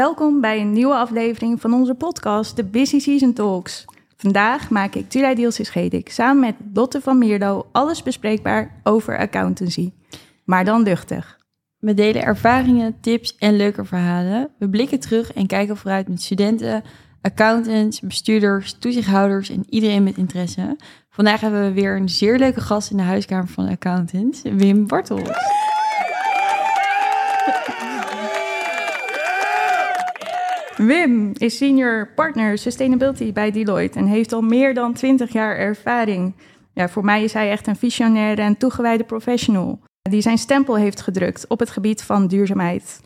Welkom bij een nieuwe aflevering van onze podcast, de Busy Season Talks. Vandaag maak ik Tulay Dielsis Gedik samen met Lotte van Mierlo alles bespreekbaar over accountancy. Maar dan luchtig. We delen ervaringen, tips en leuke verhalen. We blikken terug en kijken vooruit met studenten, accountants, bestuurders, toezichthouders en iedereen met interesse. Vandaag hebben we weer een zeer leuke gast in de huiskamer van accountants, Wim Bartels. Wim is senior partner sustainability bij Deloitte en heeft al meer dan 20 jaar ervaring. Ja, voor mij is hij echt een visionaire en toegewijde professional die zijn stempel heeft gedrukt op het gebied van duurzaamheid.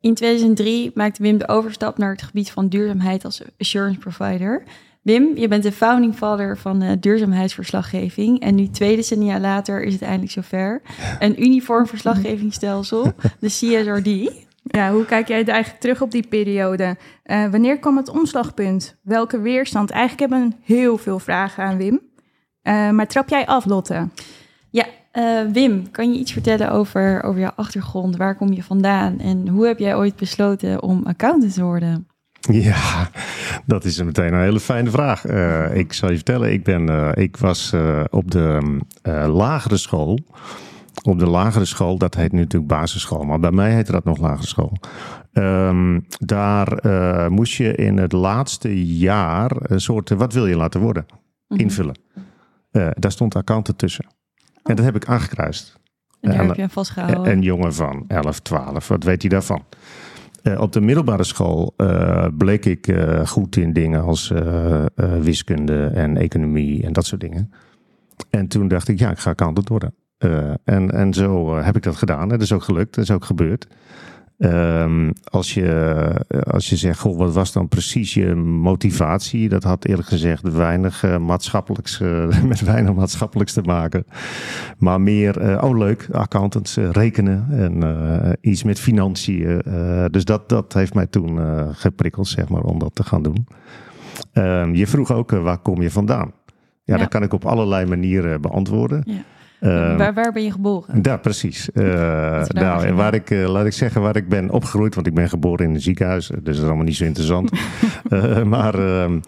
In 2003 maakte Wim de overstap naar het gebied van duurzaamheid als assurance provider. Wim, je bent de founding father van de duurzaamheidsverslaggeving. En nu twee decennia later is het eindelijk zover. Een uniform verslaggevingsstelsel, de CSRD. Ja, hoe kijk jij eigenlijk terug op die periode? Uh, wanneer kwam het omslagpunt? Welke weerstand? Eigenlijk hebben we heel veel vragen aan Wim. Uh, maar trap jij af, Lotte? Ja, uh, Wim, kan je iets vertellen over, over jouw achtergrond? Waar kom je vandaan? En hoe heb jij ooit besloten om accountant te worden? Ja, dat is meteen een hele fijne vraag. Uh, ik zal je vertellen, ik, ben, uh, ik was op de lagere school. Op de lagere school, dat heet nu natuurlijk basisschool, maar bij mij heette dat nog lagere school. Um, daar moest je in het laatste jaar een soort, wat wil je laten worden, mhm. invullen. daar stond accountant tussen. En dat heb ik aangekruist. En daar heb je vastgehouden? Een jongen van 11, 12. Wat weet hij daarvan? Uh, op de middelbare school uh, bleek ik uh, goed in dingen als wiskunde en economie en dat soort dingen. En toen dacht ik, ja, ik ga accountant worden. En, en zo heb ik dat gedaan. Dat is ook gelukt, dat is ook gebeurd. Um, als, je, als je zegt, goh, wat was dan precies je motivatie? Dat had eerlijk gezegd weinig uh, maatschappelijks, uh, met weinig maatschappelijks te maken. Maar meer, uh, oh leuk, accountants, rekenen en iets met financiën. dus dat, dat heeft mij toen geprikkeld, zeg maar, om dat te gaan doen. Um, je vroeg ook, waar kom je vandaan? Ja, ja, dat kan ik op allerlei manieren beantwoorden. Ja. Uh, waar, waar ben je geboren? Daar, precies. Uh, nou, waar ik, uh, laat ik zeggen waar ik ben opgegroeid, want ik ben geboren in een ziekenhuis, dus dat is allemaal niet zo interessant. Eh, maar ehm,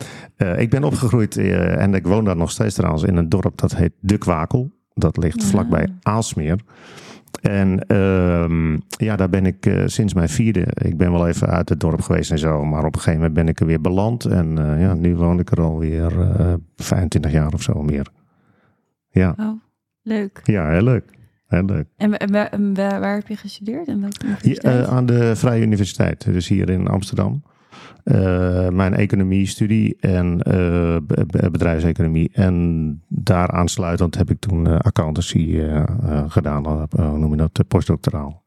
ik ben opgegroeid en ik woon daar nog steeds trouwens in een dorp dat heet De Kwakel. Dat ligt vlakbij Aalsmeer. En ehm, ja, daar ben ik sinds mijn vierde. Ik ben wel even uit het dorp geweest en zo, maar op een gegeven moment ben ik er weer beland. En ja, nu woon ik er alweer 25 jaar of zo meer. Ja. Oh. Leuk. Ja, heel leuk. Heel leuk. En, en, waar, waar, heb je gestudeerd? En welke uh, aan de Vrije Universiteit, dus hier in Amsterdam. Uh, mijn economie-studie en uh, bedrijfseconomie. En daar aansluitend heb ik toen accountancy gedaan, hoe noem je dat, postdoctoraal.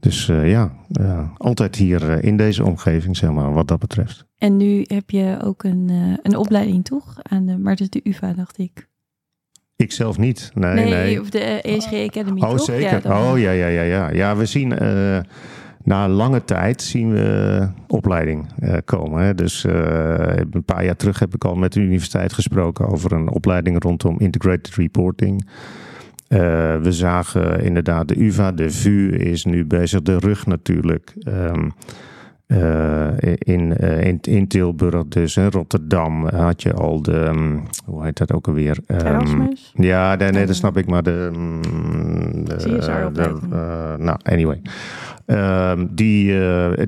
Dus ja, altijd hier in deze omgeving, zeg maar, wat dat betreft. En nu heb je ook een, een opleiding, toch? Aan de, maar dat is de UvA, dacht ik. Ik zelf niet. Nee, nee. nee. Of de ESG Academy. Oh, zeker. oh, ja, ja, ja, ja. Ja, we zien uh, na lange tijd zien we opleiding uh, komen. Hè. Dus uh, een paar jaar terug heb ik al met de universiteit gesproken over een opleiding rondom integrated reporting. we zagen inderdaad de UvA, de VU is nu bezig, de rug natuurlijk. Um, uh, in, uh, in, in, Tilburg, dus in Rotterdam had je al de, um, hoe heet dat ook alweer? Um, ja, nee, nee, dat snap ik, maar de. Um, de, de uh, nou, anyway. die,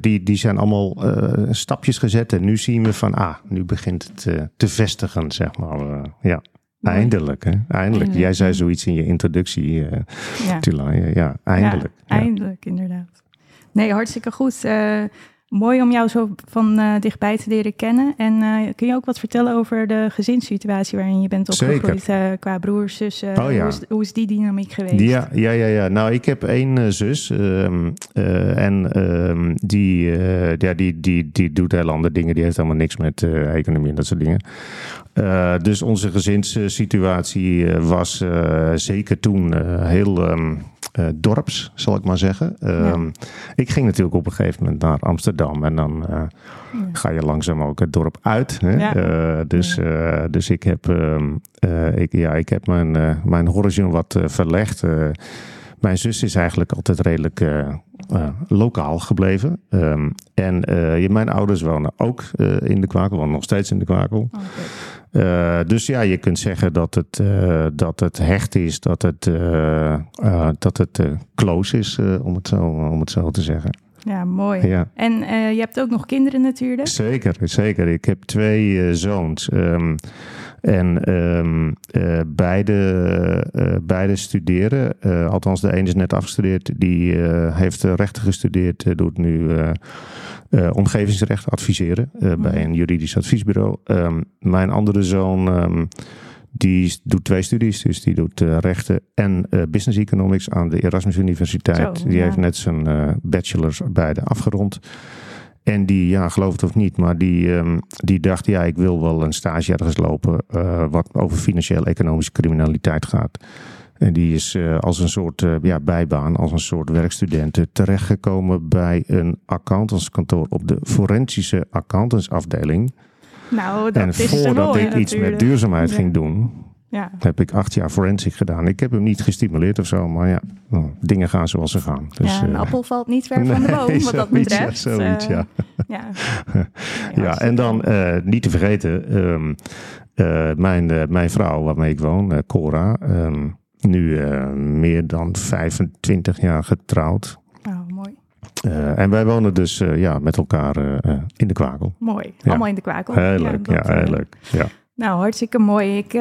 die, die zijn allemaal stapjes gezet en nu zien we van, ah, nu begint het te vestigen, zeg maar. ja. Eindelijk, hè? Eindelijk. eindelijk. Jij zei zoiets in je introductie, ja. Tula. Ja, eindelijk. Ja, eindelijk, inderdaad. Nee, hartstikke goed. Mooi om jou zo van uh, dichtbij te leren kennen. En uh, kun je ook wat vertellen over de gezinssituatie waarin je bent opgegroeid uh, qua broers, zussen? Oh, ja. hoe, is, hoe, is, die dynamiek geweest? Ja, ja, ja, ja. Nou, ik heb één zus um, en um, die, ja, die, die, die doet heel andere dingen. Die heeft helemaal niks met economie en dat soort dingen. dus onze gezinssituatie was zeker toen heel... Um, uh, dorps, zal ik maar zeggen. Um, Ik ging natuurlijk op een gegeven moment naar Amsterdam en dan uh, ga je langzaam ook het dorp uit. Hè? Ja. Uh, dus, dus ik heb, um, ik, ja, ik heb mijn, mijn horizon wat verlegd. mijn zus is eigenlijk altijd redelijk lokaal gebleven. Um, en mijn ouders wonen ook in de Kwakel, wonen nog steeds in de Kwakel. Oh, dus ja, je kunt zeggen dat het, dat het hecht is, dat het, dat het close is, om, het zo, om het zo te zeggen. Ja, mooi. Ja. En uh, je hebt ook nog kinderen natuurlijk? Zeker, zeker. Ik heb twee uh, zoons. Um, en um, uh, beide, beide studeren. althans, de ene is net afgestudeerd. Die heeft rechten gestudeerd. doet nu omgevingsrecht adviseren bij mhm. een juridisch adviesbureau. Um, mijn andere zoon die doet twee studies, dus die doet uh, rechten en uh, business economics aan de Erasmus Universiteit. die heeft net zijn uh, bachelors beide afgerond. En die, ja, geloof het of niet, maar die, um, die dacht, ja, ik wil wel een stage ergens lopen wat over financieel-economische criminaliteit gaat. En die is als een soort ja, bijbaan, als een soort werkstudent terechtgekomen bij een accountantskantoor op de forensische accountantsafdeling. Nou, dat en is voordat ik iets met duurzaamheid ging doen, ja. heb ik acht jaar forensic gedaan. Ik heb hem niet gestimuleerd of zo, maar ja, nou, dingen gaan zoals ze gaan. Dus, ja, een uh, appel valt niet ver van de boom, wat dat betreft. Ja, zoiets, ja. ja. ja. en dan uh, niet te vergeten, um, uh, mijn, mijn vrouw waarmee ik woon, Cora, um, nu meer dan 25 jaar getrouwd. Uh, en wij wonen dus uh, ja, met elkaar uh, in de kwakel. Mooi, allemaal in de kwakel. Heel leuk, ja, heel leuk. Ja. Nou, hartstikke mooi. Ik,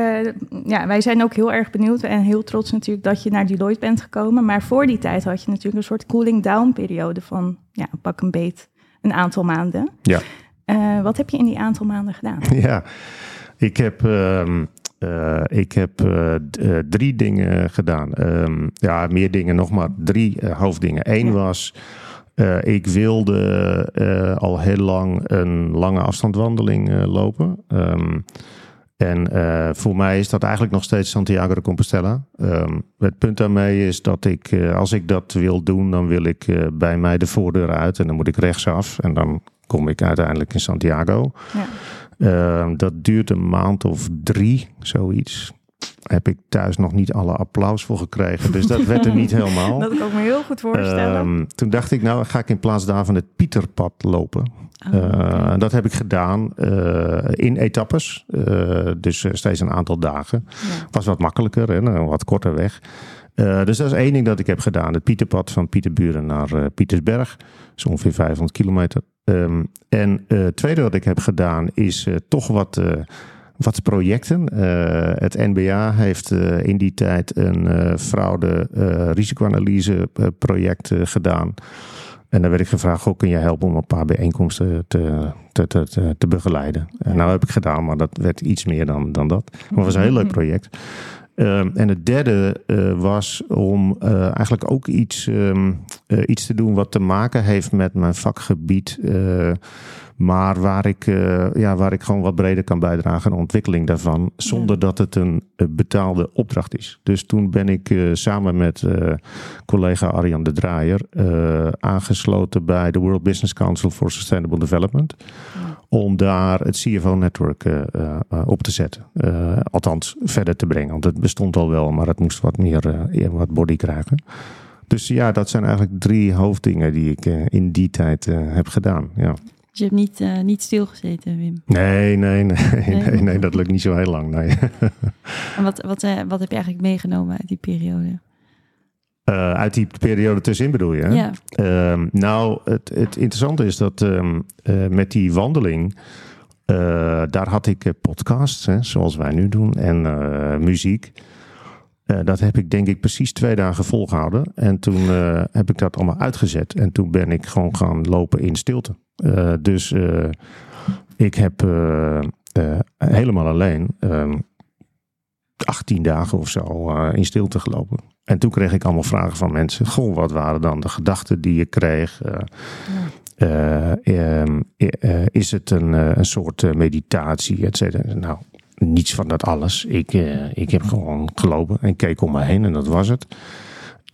ja, wij zijn ook heel erg benieuwd en heel trots natuurlijk dat je naar Deloitte bent gekomen. Maar voor die tijd had je natuurlijk een soort cooling down periode van ja, pak een beet een aantal maanden. Ja. wat heb je in die aantal maanden gedaan? Ja, ik heb... Um, uh, ik heb drie dingen gedaan. Um, ja, meer dingen nog, maar drie hoofddingen. Eén ja. was uh, ik wilde uh, al heel lang een lange afstandwandeling uh, lopen. Um, en voor mij is dat eigenlijk nog steeds Santiago de Compostela. Um, het punt daarmee is dat ik, als ik dat wil doen, dan wil ik bij mij de voordeur uit en dan moet ik rechtsaf en dan kom ik uiteindelijk in Santiago. Ja. Ehm, dat duurt een maand of drie, zoiets heb ik thuis nog niet alle applaus voor gekregen. Dus dat werd er niet helemaal. Dat kan ik me heel goed voorstellen. Um, toen dacht ik, nou ga ik in plaats daarvan het Pieterpad lopen. Oh, uh, dat heb ik gedaan uh, in etappes. Uh, dus steeds een aantal dagen. Ja. Was wat makkelijker en een wat korter weg. dus dat is één ding dat ik heb gedaan. Het Pieterpad van Pieterburen naar Pietersberg. Dat is ongeveer 500 kilometer. Um, en het tweede wat ik heb gedaan is toch wat wat projecten. Uh, het NBA heeft uh, in die tijd een uh, fraude risicoanalyse project gedaan. En dan werd ik gevraagd, hoe kun je helpen om een paar bijeenkomsten te, te, te, te begeleiden? En nou heb ik gedaan, maar dat werd iets meer dan, dan dat. Maar het was een heel leuk project. Uh, en het derde uh, was om uh, eigenlijk ook iets, um, iets te doen wat te maken heeft met mijn vakgebied. Maar waar ik, uh, ja, waar ik gewoon wat breder kan bijdragen aan de ontwikkeling daarvan. Zonder dat het een betaalde opdracht is. Dus toen ben ik uh, samen met uh, collega Arjan de Draaier aangesloten bij de World Business Council for Sustainable Development. Ja. Om daar het CFO-network op te zetten. althans, verder te brengen. Want het bestond al wel, maar het moest wat meer wat body krijgen. Dus ja, dat zijn eigenlijk drie hoofddingen die ik in die tijd heb gedaan. Ja. Dus je hebt niet, uh, niet stilgezeten, Wim? Nee, nee, nee, nee, nee, dat lukt niet zo heel lang. Nee. en wat, wat, uh, wat heb je eigenlijk meegenomen uit die periode? Uh, uit die periode tussenin bedoel je? Ja. Uh, nou, het, het interessante is dat um, met die wandeling, daar had ik podcasts, hè, zoals wij nu doen, en muziek. Dat heb ik denk ik precies twee dagen volgehouden. En toen heb ik dat allemaal uitgezet. En toen ben ik gewoon gaan lopen in stilte. Uh, dus ik heb helemaal alleen 18 dagen of zo in stilte gelopen. En toen kreeg ik allemaal vragen van mensen. Goh, wat waren dan de gedachten die je kreeg? Ja. Ehm, is het een, een soort meditatie, et cetera? Nou, niets van dat alles. Ik, ik heb gewoon gelopen en keek om me heen en dat was het.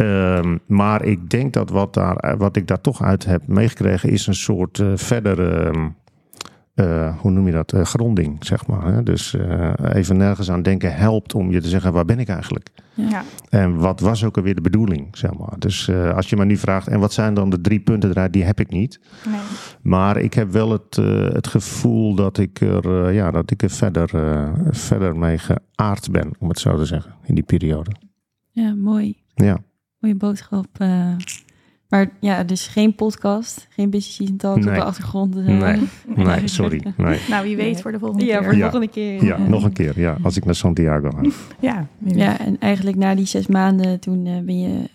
Um, maar ik denk dat wat, daar, wat ik daar toch uit heb meegekregen is een soort uh, verdere hoe noem je dat, gronding, zeg maar. Hè? Dus even nergens aan denken helpt om je te zeggen, waar ben ik eigenlijk? Ja. En wat was ook alweer de bedoeling, zeg maar. Dus als je me nu vraagt, en wat zijn dan de drie punten eruit, die heb ik niet. Nee. Maar ik heb wel het, het gevoel dat ik er, ja, dat ik er verder, verder mee geaard ben, om het zo te zeggen, in die periode. Ja, mooi. Ja. Mooie boodschap. Uh, maar ja, dus geen podcast, geen business season talk op de achtergrond. Uh, nee, nee, sorry. Nee. Nou, wie weet voor de volgende ja, keer. Voor de volgende keer. Ja, nog een keer. Ja, als ik naar Santiago ga. ja, ja, en eigenlijk na die zes maanden, toen uh, ben je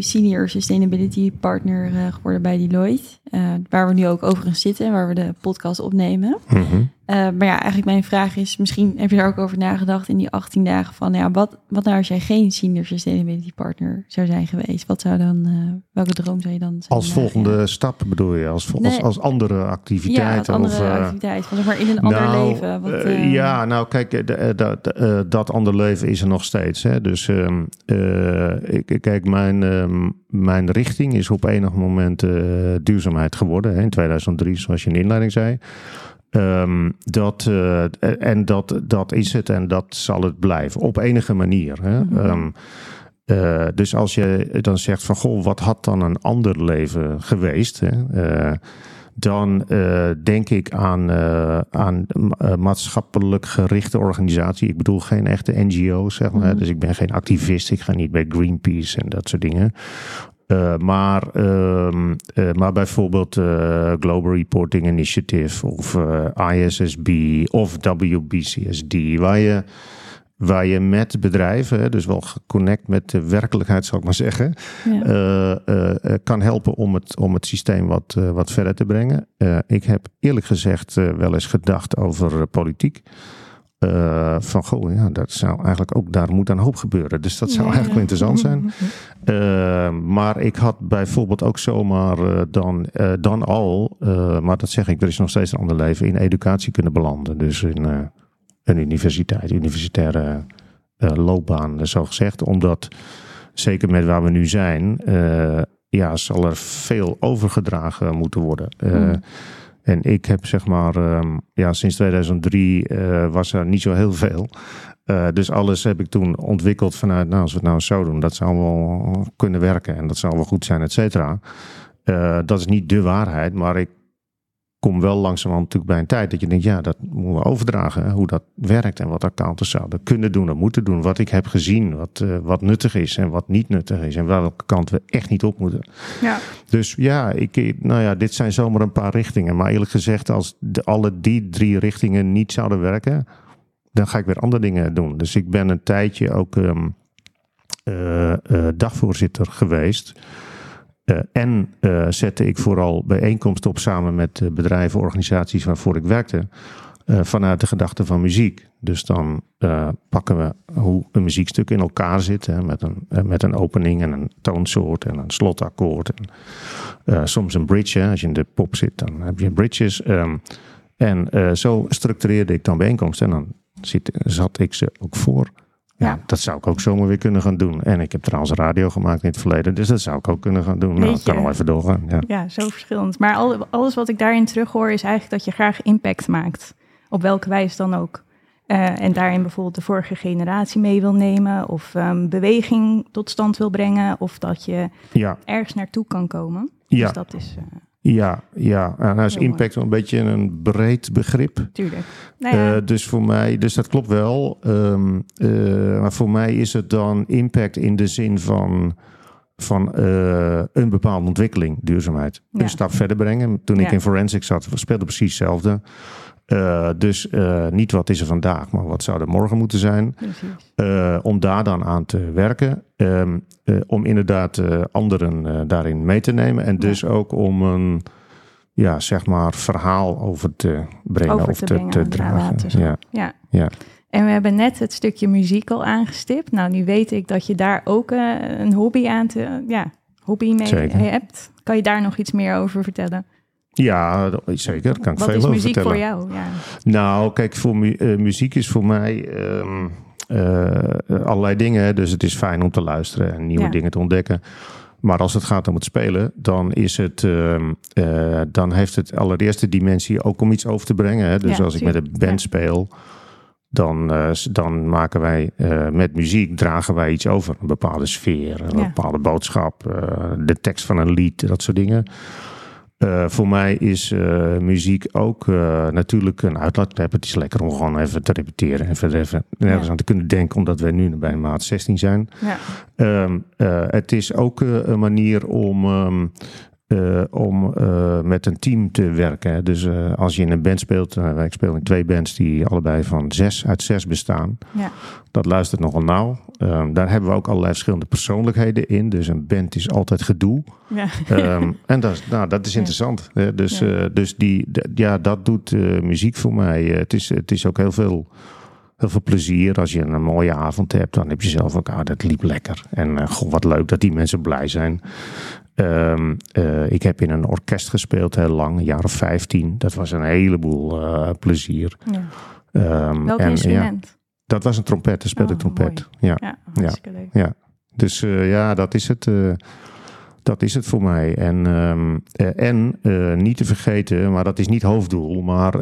senior sustainability partner uh, geworden bij Deloitte. Uh, waar we nu ook overigens zitten en waar we de podcast opnemen. Mm uh, maar ja, eigenlijk mijn vraag is, misschien heb je daar ook over nagedacht in die 18 dagen van, ja, wat, wat nou als jij geen senior sustainability partner zou zijn geweest? Wat zou dan, uh, welke droom zou je dan Als volgende stap bedoel je? Als, als, als, andere activiteiten? Ja, andere of, activiteit, van, zeg maar in een ander nou, leven. Wat, ja, nou kijk, dat, dat ander leven is er nog steeds. Hè? Dus um, ik, kijk, mijn, um, mijn richting is op enig moment duurzaamheid geworden. Hè? In 2003, zoals je in de inleiding zei. Um, dat, uh, en dat, dat is het en dat zal het blijven. Op enige manier. Hè? Mm -hmm. uh, dus als je dan zegt van goh, wat had dan een ander leven geweest? Hè? Uh, dan denk ik aan, aan maatschappelijk gerichte organisatie. Ik bedoel geen echte NGO's, zeg maar. Mm Dus ik ben geen activist. Ik ga niet bij Greenpeace en dat soort dingen. Uh, maar, uh, uh, maar bijvoorbeeld uh, Global Reporting Initiative of ISSB of WBCSD, waar je, waar je met bedrijven, dus wel geconnect met de werkelijkheid zal ik maar zeggen, ja. kan helpen om het, om het systeem wat, wat verder te brengen. ik heb eerlijk gezegd wel eens gedacht over politiek. Uh, van goh, ja, dat zou eigenlijk ook daar moet een hoop gebeuren. Dus dat zou eigenlijk wel interessant zijn. Uh, maar ik had bijvoorbeeld ook zomaar uh, dan, dan al, maar dat zeg ik, er is nog steeds een ander leven, in educatie kunnen belanden. Dus in een universiteit, universitaire loopbaan, zo gezegd. Omdat, zeker met waar we nu zijn, ja, zal er veel overgedragen moeten worden. Mm. En ik heb zeg maar, um, ja, sinds 2003 uh, was er niet zo heel veel. Uh, dus alles heb ik toen ontwikkeld vanuit, nou, als we het nou zo doen, dat zou wel kunnen werken en dat zou wel goed zijn, et cetera. Uh, dat is niet de waarheid, maar ik kom wel langzamerhand natuurlijk bij een tijd dat je denkt, ja, dat moeten we overdragen. Hoe dat werkt en wat accountants zouden kunnen doen en moeten doen. Wat ik heb gezien, wat, uh, wat nuttig is en wat niet nuttig is. En welke kant we echt niet op moeten. Ja. Dus ja, ik, nou ja, dit zijn zomaar een paar richtingen. Maar eerlijk gezegd, als de, alle die drie richtingen niet zouden werken, dan ga ik weer andere dingen doen. Dus ik ben een tijdje ook um, uh, uh, dagvoorzitter geweest. Uh, en uh, zette ik vooral bijeenkomsten op samen met uh, bedrijven, organisaties waarvoor ik werkte. vanuit de gedachte van muziek. Dus dan pakken we hoe een muziekstuk in elkaar zit. Hè, met, een, met een opening en een toonsoort en een slotakkoord. En, soms een bridge. Als je in de pop zit, dan heb je bridges. Um, en zo structureerde ik dan bijeenkomsten. En dan zit, zat ik ze ook voor. Ja, dat zou ik ook zomaar weer kunnen gaan doen. En ik heb trouwens radio gemaakt in het verleden, dus dat zou ik ook kunnen gaan doen. Nou, ik kan al even doorgaan. Ja, ja zo verschillend. Maar al, alles wat ik daarin terughoor is eigenlijk dat je graag impact maakt. Op welke wijze dan ook. Uh, en daarin bijvoorbeeld de vorige generatie mee wil nemen, of um, beweging tot stand wil brengen, of dat je ja. ergens naartoe kan komen. Ja. Dus dat is. Uh, ja, ja. En nou is impact een beetje een breed begrip. Tuurlijk. Nou ja. uh, dus voor mij, dus dat klopt wel. Um, uh, maar voor mij is het dan impact in de zin van, van uh, een bepaalde ontwikkeling, duurzaamheid. Ja. Een stap verder brengen. Toen ik in forensic zat, speelde precies hetzelfde. Uh, dus uh, niet wat is er vandaag, maar wat zou er morgen moeten zijn. Uh, om daar dan aan te werken. Um, om inderdaad anderen daarin mee te nemen. En dus ja. ook om een ja, zeg maar verhaal over te brengen over of te, brengen, te dragen. Ja. Ja. ja. En we hebben net het stukje muziek al aangestipt. Nou, nu weet ik dat je daar ook een hobby aan te, ja, hobby mee Zeker. hebt. Kan je daar nog iets meer over vertellen? Ja, zeker. Kan ik Wat veel is over muziek vertellen. voor jou? Ja. Nou, kijk, voor mu uh, muziek is voor mij um, uh, allerlei dingen. Dus het is fijn om te luisteren en nieuwe Ja. dingen te ontdekken. maar als het gaat om het spelen, dan, is het, ehm, dan heeft het allereerst de dimensie ook om iets over te brengen. Hè? Dus als ik met een band speel, dan, dan maken wij met muziek, dragen wij iets over. Een bepaalde sfeer, een bepaalde boodschap, de tekst van een lied, dat soort dingen. Uh, voor mij is uh, muziek ook uh, natuurlijk een uitlaatklep. Het is lekker om gewoon even te repeteren. En verder even nergens ja. aan te kunnen denken, omdat wij nu bij maat 16 zijn. Ja. Um, het is ook een manier om um, uh, om uh, met een team te werken. Dus uh, als je in een band speelt, ik speel in twee bands die allebei van zes uit zes bestaan. Ja. Dat luistert nogal nauw. Um, daar hebben we ook allerlei verschillende persoonlijkheden in. Dus een band is altijd gedoe. Ja. Um, en dat, nou, dat is interessant. Ja. Dus, dus die, ja, dat doet muziek voor mij. het, is, het is ook heel veel heel veel plezier. Als je een mooie avond hebt, dan heb je zelf ook, ah, dat liep lekker. En uh, goh, wat leuk dat die mensen blij zijn. Um, uh, ik heb in een orkest gespeeld heel lang, een jaar of vijftien. Dat was een heleboel uh, plezier. Ja. Um, Welk en, instrument? Ja, dat was een trompet, daar speelde oh, ik trompet. Ja, ja, ja, ja. Dus uh, ja, dat is het. dat is het voor mij. En, um, en niet te vergeten, maar dat is niet hoofddoel, maar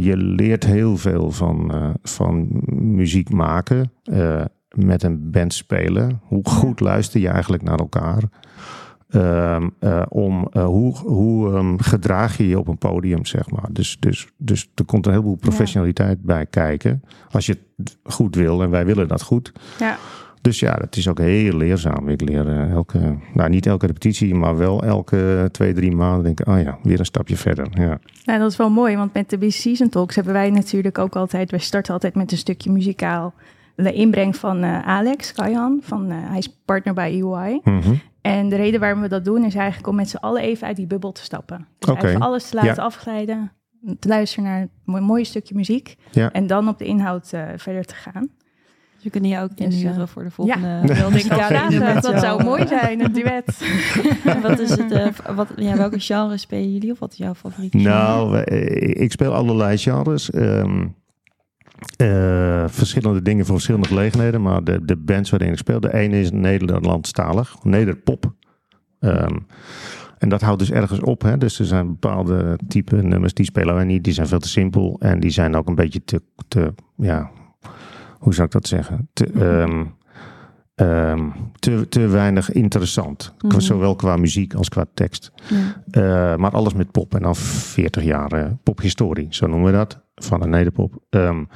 je leert heel veel van, van muziek maken met een band spelen. Hoe goed luister je eigenlijk naar elkaar? Um, uh, om uh, hoe, hoe um, gedraag je je op een podium, zeg maar. Dus, dus, dus er komt een heleboel professionaliteit ja. bij kijken. Als je het goed wil en wij willen dat goed. Ja. Dus ja, het is ook heel leerzaam. Ik leer uh, elke, nou niet elke repetitie, maar wel elke twee, drie maanden denk ik, oh ja, weer een stapje verder. Ja. Nou, dat is wel mooi, want met de Season Talks hebben wij natuurlijk ook altijd, wij starten altijd met een stukje muzikaal de inbreng van uh, Alex Kajan. Van, uh, hij is partner bij EY. Mm En de reden waarom we dat doen is eigenlijk om met z'n allen even uit die bubbel te stappen. Dus okay. even alles te laten afglijden. Te luisteren naar een mooi, stukje muziek. Ja. En dan op de inhoud uh, verder te gaan. Dus we kunnen je ook inhuren dus, voor de volgende. Ja, ja, dat zou mooi zijn, een duet. wat is het, wat, ja, welke genres spelen jullie? Of wat is jouw favoriete genre? Nou, ik speel allerlei genres. Um, uh, verschillende dingen voor verschillende gelegenheden. Maar de, de bands waarin ik speel, de ene is Nederlandstalig, Nederpop. Um, en dat houdt dus ergens op. Hè? Dus er zijn bepaalde type nummers die spelen wij niet. Die zijn veel te simpel. En die zijn ook een beetje te, te ja, hoe zou ik dat zeggen? Te, um, um, te, te weinig interessant. Mm -hmm. Zowel qua muziek als qua tekst. Ja. Uh, maar alles met pop. En dan 40 jaar uh, pophistorie, zo noemen we dat van een nederpop. Um,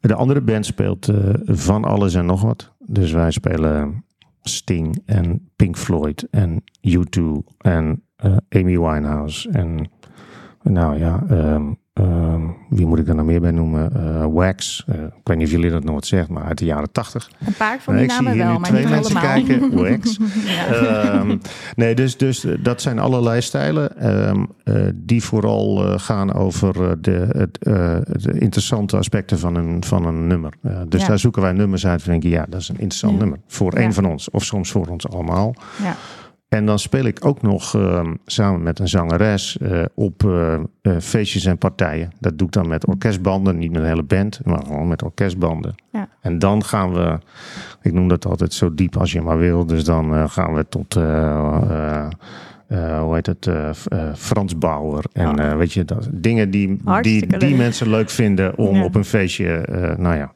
de andere band speelt uh, van alles en nog wat. Dus wij spelen Sting en Pink Floyd en U2 en uh, Amy Winehouse en nou ja, um, wie moet ik er nou meer bij noemen? Uh, Wax. Uh, ik weet niet of jullie dat nog wat zegt, maar uit de jaren tachtig. Een paar van die namen wel, maar niet allemaal. kijken. Wax. ja. um, nee, dus, dus dat zijn allerlei stijlen um, die vooral gaan over de, interessante aspecten van een, van een nummer. dus ja. daar zoeken wij nummers uit. En denken, ja, dat is een interessant nummer voor één van ons. Of soms voor ons allemaal. Ja. En dan speel ik ook nog uh, samen met een zangeres uh, op uh, feestjes en partijen. Dat doe ik dan met orkestbanden, niet met een hele band, maar gewoon met orkestbanden. Ja. En dan gaan we, ik noem dat altijd zo diep als je maar wil. Dus dan gaan we tot, hoe heet het, Frans Bauer. En oh. weet je, dat, dingen die, die, die mensen leuk vinden om ja. op een feestje, nou ja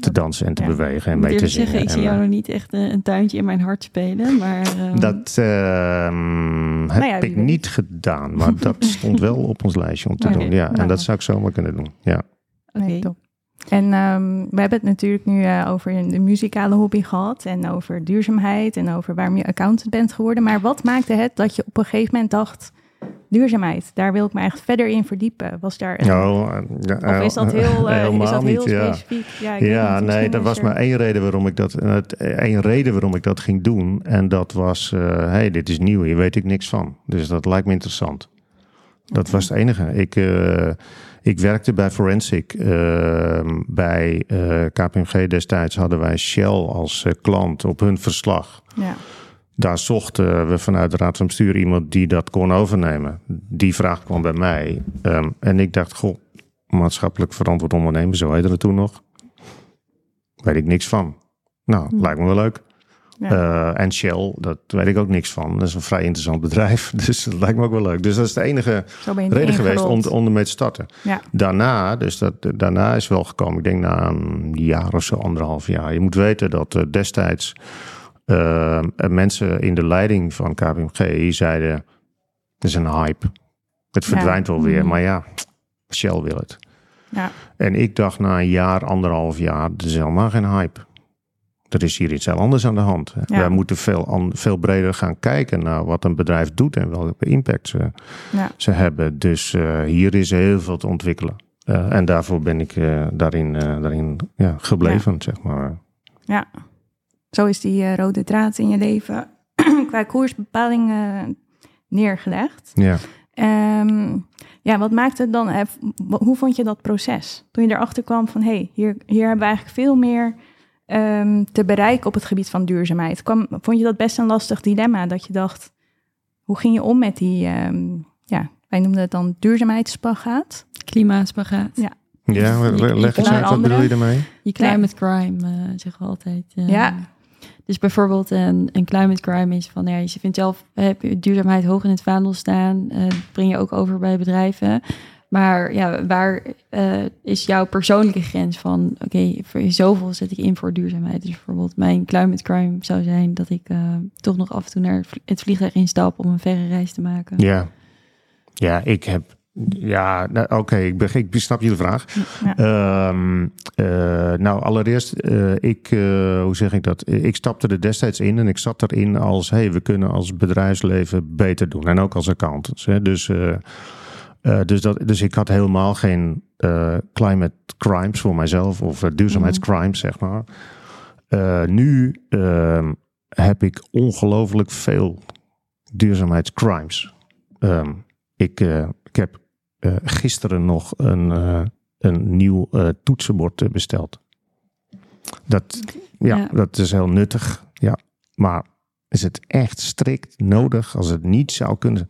te dansen en te bewegen en mee te zingen. Zeggen, ik zie jou nog niet echt een, tuintje in mijn hart spelen, maar... Uh... Dat uh, heb nou ja, ik niet gedaan, maar dat stond wel op ons lijstje om te doen. Ja, en dat zou ik zomaar kunnen doen, ja. Oké, okay. En um, we hebben het natuurlijk nu uh, over de muzikale hobby gehad en over duurzaamheid en over waarom je accountant bent geworden. Maar wat maakte het dat je op een gegeven moment dacht, duurzaamheid. Daar wil ik me echt verder in verdiepen. Was daar een, nou, of is dat heel, uh, is dat heel specifiek? Ja, ja nee, dat was maar één reden waarom ik dat, één reden waarom ik dat ging doen. En dat was, uh, hey, dit is nieuw, hier weet ik niks van. Dus dat lijkt me interessant. Dat was het enige. Ik, ik werkte bij Forensic. Ehm, bij KPMG destijds hadden wij Shell als klant op hun verslag. Ja. Daar zochten we vanuit de Raad van Bestuur iemand die dat kon overnemen. Die vraag kwam bij mij. Um, en ik dacht, goh, maatschappelijk verantwoord ondernemen, zo heette het toen nog. Weet ik niks van. Nou, hm. lijkt me wel leuk. Ja. en Shell, dat weet ik ook niks van. Dat is een vrij interessant bedrijf. Dus dat lijkt me ook wel leuk. Dus dat is de enige reden geweest om, om ermee te starten. Ja. Daarna, dus dat, daarna is wel gekomen. Ik denk na een jaar of zo, anderhalf jaar. Je moet weten dat destijds mensen in de leiding van KPMG zeiden... Het is een hype. Het verdwijnt wel weer. Mhm. Maar ja, Shell wil het. Ja. En ik dacht na een jaar, anderhalf jaar, er is helemaal geen hype. Er is hier iets heel anders aan de hand. Ja. Wij moeten veel, veel breder gaan kijken naar wat een bedrijf doet en welke impact ze, ja. ze hebben. Dus uh, hier is heel veel te ontwikkelen. Uh, en daarvoor ben ik uh, daarin, daarin ja, gebleven, zeg maar. Ja, zo is die rode draad in je leven qua koersbepaling neergelegd. Ja. Um, ja, wat maakte het dan? Hoe vond je dat proces? Toen je erachter kwam van hé, hey, hier, hier hebben we eigenlijk veel meer um, te bereiken op het gebied van duurzaamheid. Kwam, vond je dat best een lastig dilemma? Dat je dacht, hoe ging je om met die, um, ja, wij noemden het dan duurzaamheidsspagaat? Klimaatspagaat. Ja. Ja, leg eens uit, wat bedoel je? Je climate crime, uh, zeggen we altijd. Uh, ja, dus bijvoorbeeld een, een climate crime is van, ja, je vindt zelf heb je duurzaamheid hoog in het vaandel staan, uh, breng je ook over bij bedrijven. Maar ja, waar uh, is jouw persoonlijke grens van, oké, okay, voor zoveel zet ik in voor duurzaamheid. Dus bijvoorbeeld mijn climate crime zou zijn dat ik uh, toch nog af en toe naar het vliegtuig instap om een verre reis te maken. Ja, ja ik heb ja, nou, oké, okay, ik, ik snap jullie vraag. Ja. Um, uh, nou, allereerst, ik, hoe zeg ik dat? Ik stapte er destijds in en ik zat erin als: hey, we kunnen als bedrijfsleven beter doen. En ook als accountants. Hè? Dus, dus, dat, dus ik had helemaal geen climate crimes voor mijzelf of duurzaamheidscrimes, zeg maar. nu ehm, heb ik ongelooflijk veel duurzaamheidscrimes. Um, ik, ik heb gisteren nog een, een nieuw toetsenbord besteld. Dat, ja, ja, dat is heel nuttig. Ja. Maar is het echt strikt nodig? Als het niet zou kunnen,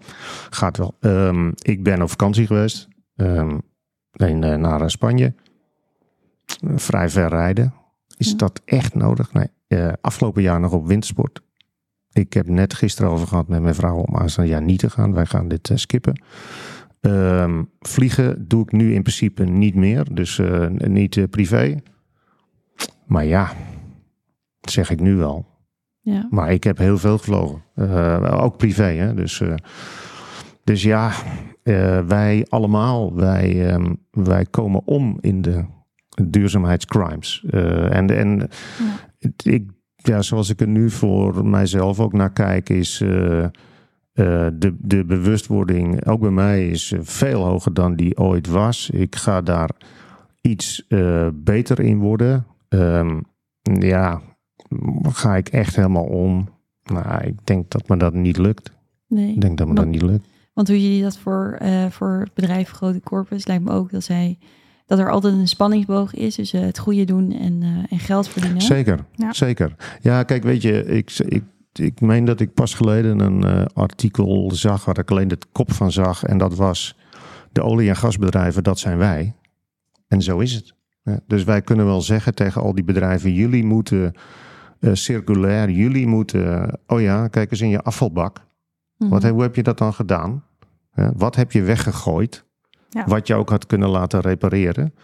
gaat wel. Um, ik ben op vakantie geweest um, in, naar Spanje. vrij ver rijden. Is ja. dat echt nodig? Nee. afgelopen jaar nog op wintersport. Ik heb net gisteren over gehad met mijn vrouw om aanstaande jaar niet te gaan. Wij gaan dit skippen. Um, vliegen doe ik nu in principe niet meer, dus niet privé. Maar ja, dat zeg ik nu wel. Ja. Maar ik heb heel veel gevlogen, uh, ook privé. Hè? Dus, dus ja, wij allemaal, wij, um, wij komen om in de duurzaamheidscrimes. en en ja. ik, ja, zoals ik er nu voor mijzelf ook naar kijk, is de, de bewustwording, ook bij mij, is eh, veel hoger dan die ooit was. Ik ga daar iets beter in worden. Um, ja, ga ik echt helemaal om? Nou, ik denk dat me dat niet lukt. Nee. Ik denk dat me want, dat niet lukt. Want hoe je dat voor, uh, voor het bedrijf Grote Corpus lijkt me ook dat zij dat er altijd een spanningsboog is tussen het goede doen en, uh, en geld verdienen. Zeker, ja. zeker. Ja, kijk, weet je, ik, ik ik meen dat ik pas geleden een uh, artikel zag waar ik alleen de kop van zag. En dat was de olie- en gasbedrijven, dat zijn wij. En zo is het. Ja, dus wij kunnen wel zeggen tegen al die bedrijven, jullie moeten circulair, jullie moeten, oh ja, kijk eens in je afvalbak. Mm -hmm. Wat, hoe heb je dat dan gedaan? Wat heb je weggegooid? Ja. Wat je ook had kunnen laten repareren.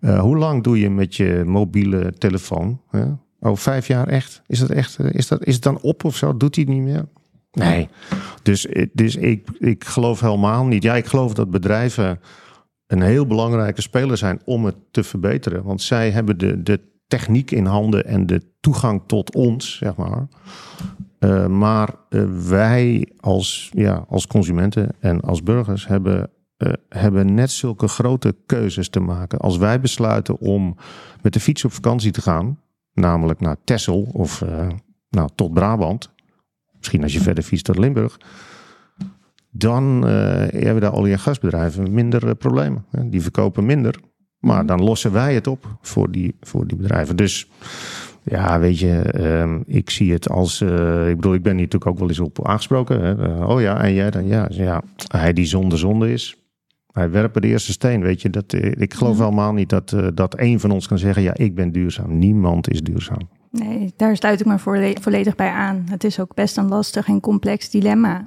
Uh, hoe lang doe je met je mobiele telefoon? Oh, vijf jaar echt? Is dat echt? Eh, is, dat, is het dan op of zo? Doet hij het niet meer? Nee. Dus, eh, dus ik, ik geloof helemaal niet. Ja, ik geloof dat bedrijven een heel belangrijke speler zijn om het te verbeteren. Want zij hebben de, de techniek in handen en de toegang tot ons, zeg maar. Uh, maar uh, wij als, ja, als consumenten en als burgers hebben, uh, hebben net zulke grote keuzes te maken. Als wij besluiten om met de fiets op vakantie te gaan, namelijk naar Texel of nou, tot Brabant. Misschien als je verder fietst tot Limburg. Dan hebben daar en gasbedrijven minder problemen. Die verkopen minder. Maar mhm. dan lossen wij het op voor die, voor die bedrijven. Dus ja, weet je, um, ik zie het als. ik bedoel, ik ben hier natuurlijk ook wel eens op aangesproken. Hè? oh ja, en jij dan? Ja, ja, hij die zonde zonde is. Wij werpen de eerste steen, weet je. Dat, eh, ik geloof helemaal niet dat, dat één van ons kan zeggen... ja, ik ben duurzaam. Niemand is duurzaam. Nee, daar sluit ik me volledig bij aan. Het is ook best een lastig en complex dilemma.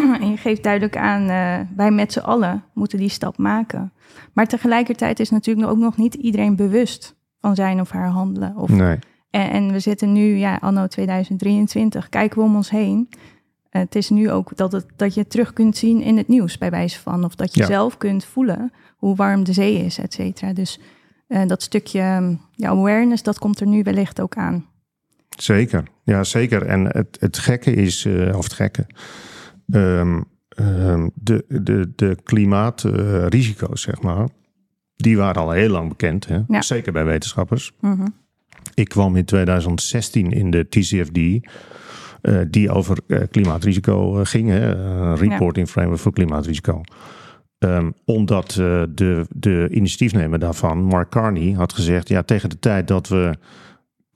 En je geeft duidelijk aan, uh, wij met z'n allen moeten die stap maken. Maar tegelijkertijd is natuurlijk ook nog niet iedereen bewust van zijn of haar handelen. Of, nee. en, en, we zitten nu, ja, anno 2023, kijken we om ons heen. het is nu ook dat, het, dat je het terug kunt zien in het nieuws, bij wijze van. Of dat je zelf kunt voelen hoe warm de zee is, et cetera. Dus uh, dat stukje ja, awareness, dat komt er nu wellicht ook aan. Zeker, ja zeker. En het, het gekke is, uh, of het gekke, um, um, de, de, de klimaatrisico's, zeg maar, die waren al heel lang bekend. Hè? Ja. Zeker bij wetenschappers. Mm -hmm. Ik kwam in 2016 in de TCFD, uh, die over uh, klimaatrisico ging. Hè? reporting ja. framework voor klimaatrisico. Um, omdat de, de initiatiefnemer daarvan, Mark Carney, had gezegd: ja, tegen de tijd dat we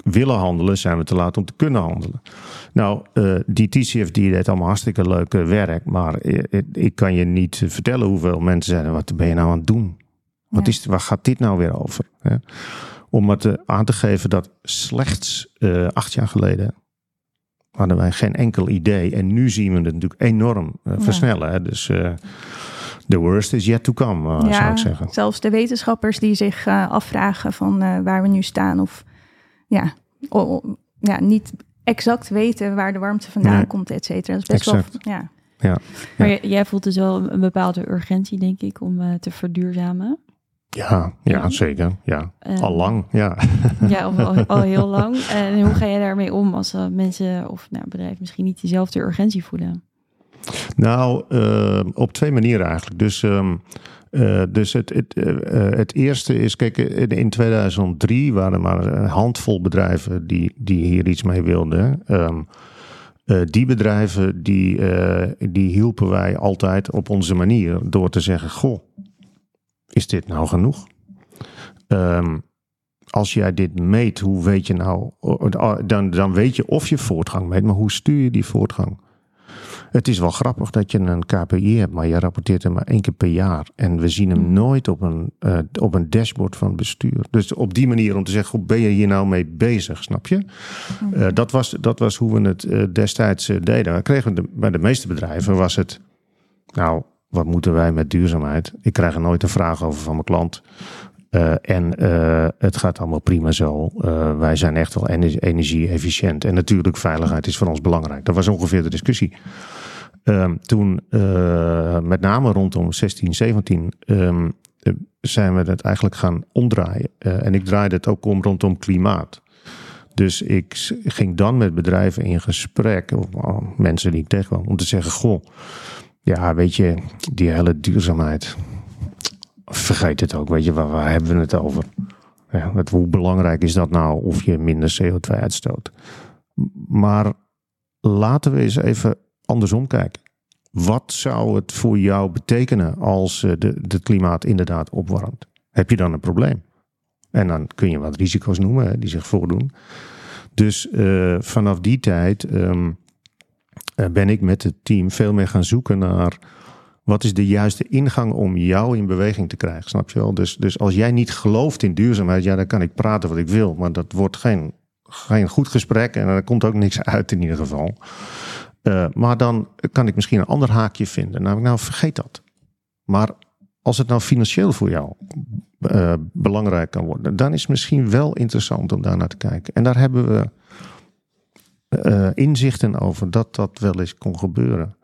willen handelen, zijn we te laat om te kunnen handelen. Nou, uh, die TCFD deed allemaal hartstikke leuk werk, maar ik, ik kan je niet vertellen hoeveel mensen zeiden: wat ben je nou aan het doen? Wat is, waar gaat dit nou weer over? Hè? Om het aan te geven dat slechts uh, acht jaar geleden hadden wij geen enkel idee. En nu zien we het natuurlijk enorm uh, versnellen. Hè? Dus The worst is yet to come, uh, ja, zou ik zeggen. Zelfs de wetenschappers die zich uh, afvragen van uh, waar we nu staan. Of ja, ja, niet exact weten waar de warmte vandaan nee. komt, et cetera. Dat is best exact. wel... Ja. Ja, maar jij voelt dus wel een bepaalde urgentie, denk ik, om te verduurzamen. Ja, ja, zeker. Ja. al lang, ja. Ja, al, al, heel lang. En hoe ga jij daarmee om als mensen of nou, bedrijven misschien niet diezelfde urgentie voelen? Nou, uh, op twee manieren eigenlijk. Dus, um, uh, dus het, het, uh, het eerste is, kijk, in 2003 waren er maar een handvol bedrijven die, die hier iets mee wilden. Um, die bedrijven, die, die hielpen wij altijd op onze manier door te zeggen, goh, is dit nou genoeg? Um, als jij dit meet, hoe weet je nou, dan, dan weet je of je voortgang meet, maar hoe stuur je die voortgang? Het is wel grappig dat je een KPI hebt, maar je rapporteert hem maar één keer per jaar. En we zien hem mm. nooit op een, uh, op een dashboard van bestuur. Dus op die manier om te zeggen, hoe ben je hier nou mee bezig, snap je? Uh, dat, was, dat was hoe we het uh, destijds deden. We kregen de, bij de meeste bedrijven was het, nou, wat moeten wij met duurzaamheid? Ik krijg er nooit een vraag over van mijn klant. Uh, en uh, het gaat allemaal prima zo. Uh, wij zijn echt wel energie-efficiënt. En natuurlijk, veiligheid is voor ons belangrijk. Dat was ongeveer de discussie. Um, toen, met name rondom 16, 17, um, zijn we het eigenlijk gaan omdraaien. en ik draaide het ook om rondom klimaat. Dus ik ging dan met bedrijven in gesprek, of mensen die ik tegenkwam, om te zeggen: Goh, ja, weet je, die hele duurzaamheid vergeet het ook. Weet je, waar, hebben we het over? Ja, hoe belangrijk is dat nou of je minder CO2 uitstoot? Maar laten we eens even andersom kijken. Wat zou het voor jou betekenen als eh, de, het klimaat inderdaad opwarmt? Heb je dan een probleem? En dan kun je wat risico's noemen die zich voordoen. Dus uh, vanaf die tijd um, ben ik met het team veel meer gaan zoeken naar wat is de juiste ingang om jou in beweging te krijgen? Snap je wel? Dus, dus als jij niet gelooft in duurzaamheid, ja, dan kan ik praten wat ik wil. Maar dat wordt geen, geen goed gesprek en er komt ook niks uit in ieder geval. Uh, maar dan kan ik misschien een ander haakje vinden. Namelijk, nou, vergeet dat. Maar als het nou financieel voor jou uh, belangrijk kan worden, dan is het misschien wel interessant om daar naar te kijken. En daar hebben we uh, inzichten over dat dat wel eens kon gebeuren.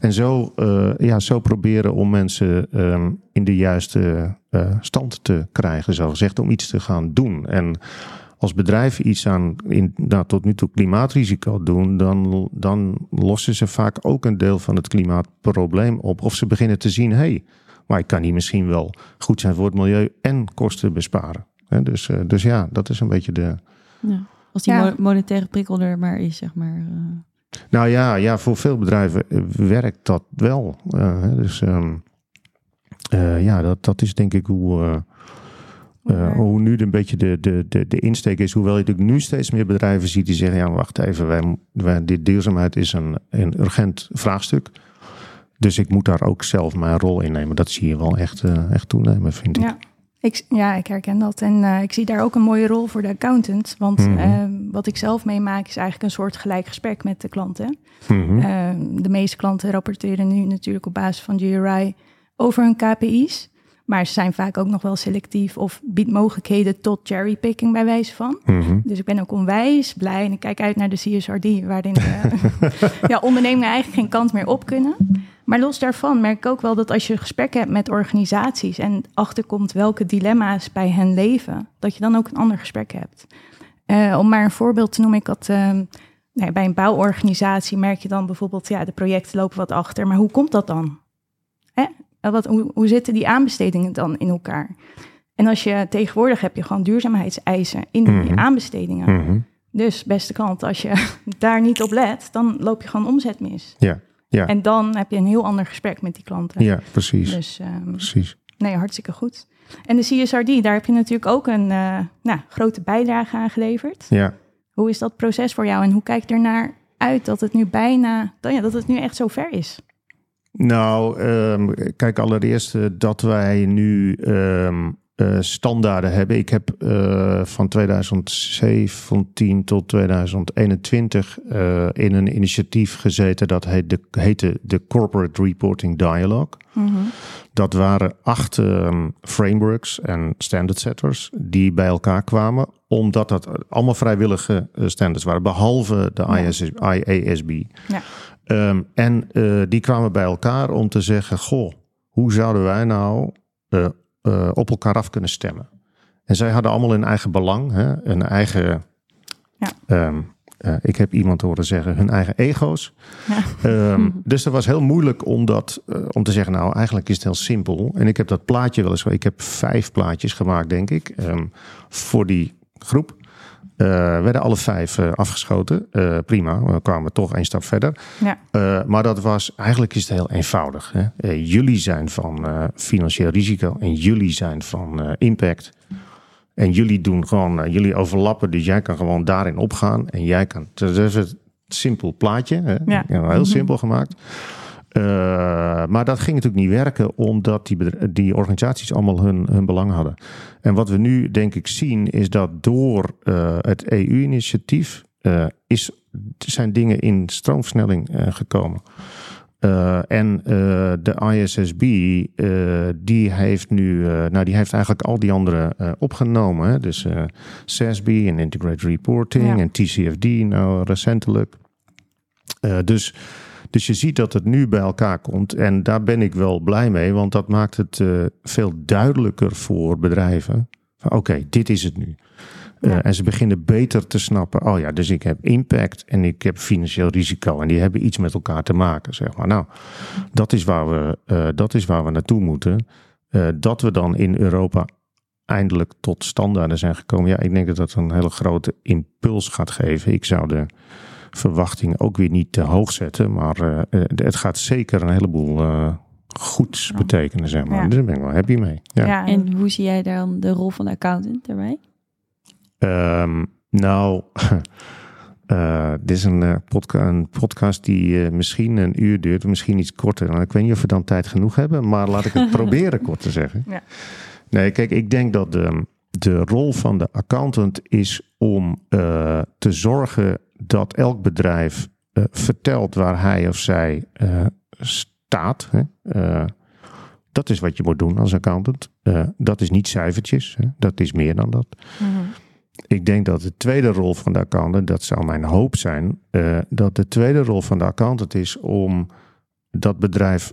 En zo, uh, ja, zo proberen om mensen um, in de juiste uh, stand te krijgen, zo gezegd, om iets te gaan doen. En als bedrijven iets aan in, nou, tot nu toe klimaatrisico doen, dan, dan lossen ze vaak ook een deel van het klimaatprobleem op. Of ze beginnen te zien, hé, hey, maar ik kan hier misschien wel goed zijn voor het milieu en kosten besparen. He, dus, uh, dus ja, dat is een beetje de. Ja, als die ja. monetaire prikkel er maar is, zeg maar. Nou ja, ja, voor veel bedrijven eh, werkt dat wel. Uh, dus um, uh, ja, dat, dat is denk ik hoe, uh, hoe nu een beetje de, de, de, de insteek is. Hoewel je natuurlijk nu steeds meer bedrijven ziet die zeggen: ja, wacht even, wij, wij, dit duurzaamheid is een, een urgent vraagstuk. Dus ik moet daar ook zelf mijn rol in nemen. Dat zie je wel echt, echt toenemen, vind ik. Ja. Ik, ja, ik herken dat. En uh, ik zie daar ook een mooie rol voor de accountant. Want mm -hmm. uh, wat ik zelf meemaak is eigenlijk een soort gelijk gesprek met de klanten. Mm -hmm. uh, de meeste klanten rapporteren nu natuurlijk op basis van GRI over hun KPI's. Maar ze zijn vaak ook nog wel selectief of biedt mogelijkheden tot cherrypicking bij wijze van. Mm -hmm. Dus ik ben ook onwijs blij en ik kijk uit naar de CSRD, waarin ja, ondernemingen eigenlijk geen kant meer op kunnen. Maar los daarvan merk ik ook wel dat als je gesprekken hebt met organisaties en achterkomt welke dilemma's bij hen leven, dat je dan ook een ander gesprek hebt. Uh, om maar een voorbeeld te noemen, ik had uh, nee, bij een bouworganisatie merk je dan bijvoorbeeld, ja, de projecten lopen wat achter, maar hoe komt dat dan? Hè? Wat, hoe, hoe zitten die aanbestedingen dan in elkaar? En als je tegenwoordig heb je gewoon duurzaamheidseisen in die mm -hmm. aanbestedingen. Mm -hmm. Dus beste klant, als je daar niet op let, dan loop je gewoon omzet mis. Ja. Ja. En dan heb je een heel ander gesprek met die klanten. Ja, precies. Dus, um, precies. Nee, hartstikke goed. En de CSRD, daar heb je natuurlijk ook een uh, nou, grote bijdrage aan geleverd. Ja. Hoe is dat proces voor jou en hoe kijk je ernaar uit dat het nu bijna, ja, dat het nu echt zo ver is? Nou, um, kijk, allereerst uh, dat wij nu um, uh, standaarden hebben. Ik heb uh, van 2017 tot 2021 uh, in een initiatief gezeten dat heet de, heette de Corporate Reporting Dialogue. Mm -hmm. Dat waren acht um, frameworks en standard setters die bij elkaar kwamen, omdat dat allemaal vrijwillige standards waren, behalve de ja. IASB. Ja. Um, en die kwamen bij elkaar om te zeggen: Goh, hoe zouden wij nou uh, op elkaar af kunnen stemmen. En zij hadden allemaal hun eigen belang, hè, een eigen. Ja. Um, uh, ik heb iemand horen zeggen, hun eigen ego's. Ja. Um, dus dat was heel moeilijk om, dat, uh, om te zeggen, nou eigenlijk is het heel simpel. En ik heb dat plaatje wel eens, ik heb vijf plaatjes gemaakt, denk ik, um, voor die groep. Uh, werden alle vijf uh, afgeschoten. Uh, prima, we kwamen toch één stap verder. Ja. maar dat was, eigenlijk is het heel eenvoudig. Hè? jullie zijn van financieel risico en jullie zijn van impact. En jullie doen gewoon, jullie overlappen, dus jij kan gewoon daarin opgaan. En jij kan, dat is het simpel plaatje, hè? Ja. heel mm -hmm. simpel gemaakt. Uh, maar dat ging natuurlijk niet werken, omdat die, die organisaties allemaal hun, hun belang hadden. En wat we nu denk ik zien, is dat door uh, het EU-initiatief uh, is, zijn dingen in stroomversnelling gekomen. en de ISSB, die heeft nu, nou die heeft eigenlijk al die andere opgenomen. Hè? Dus SASB en Integrated Reporting ja. en TCFD nou recentelijk. dus dus je ziet dat het nu bij elkaar komt. En daar ben ik wel blij mee, want dat maakt het uh, veel duidelijker voor bedrijven. Oké, okay, dit is het nu. Ja. Uh, en ze beginnen beter te snappen. Oh ja, dus ik heb impact en ik heb financieel risico. En die hebben iets met elkaar te maken, zeg maar. Nou, dat is waar we, uh, dat is waar we naartoe moeten. dat we dan in Europa eindelijk tot standaarden zijn gekomen. Ja, ik denk dat dat een hele grote impuls gaat geven. Ik zou de verwachting ook weer niet te hoog zetten. Maar uh, het gaat zeker een heleboel uh, goeds ja. betekenen, zeg maar. Ja. Dus daar ben ik wel happy mee. Ja. ja. En hoe zie jij dan de rol van de accountant daarbij? Um, nou, uh, dit is een, podca een podcast die misschien een uur duurt, misschien iets korter. Nou, ik weet niet of we dan tijd genoeg hebben, maar laat ik het proberen kort te zeggen. Ja. Nee, kijk, ik denk dat de, de rol van de accountant is om te zorgen dat elk bedrijf uh, vertelt waar hij of zij uh, staat. Hè? Uh, dat is wat je moet doen als accountant. dat is niet cijfertjes, hè? dat is meer dan dat. Mm-hmm. Ik denk dat de tweede rol van de accountant, dat zou mijn hoop zijn, dat de tweede rol van de accountant is om dat bedrijf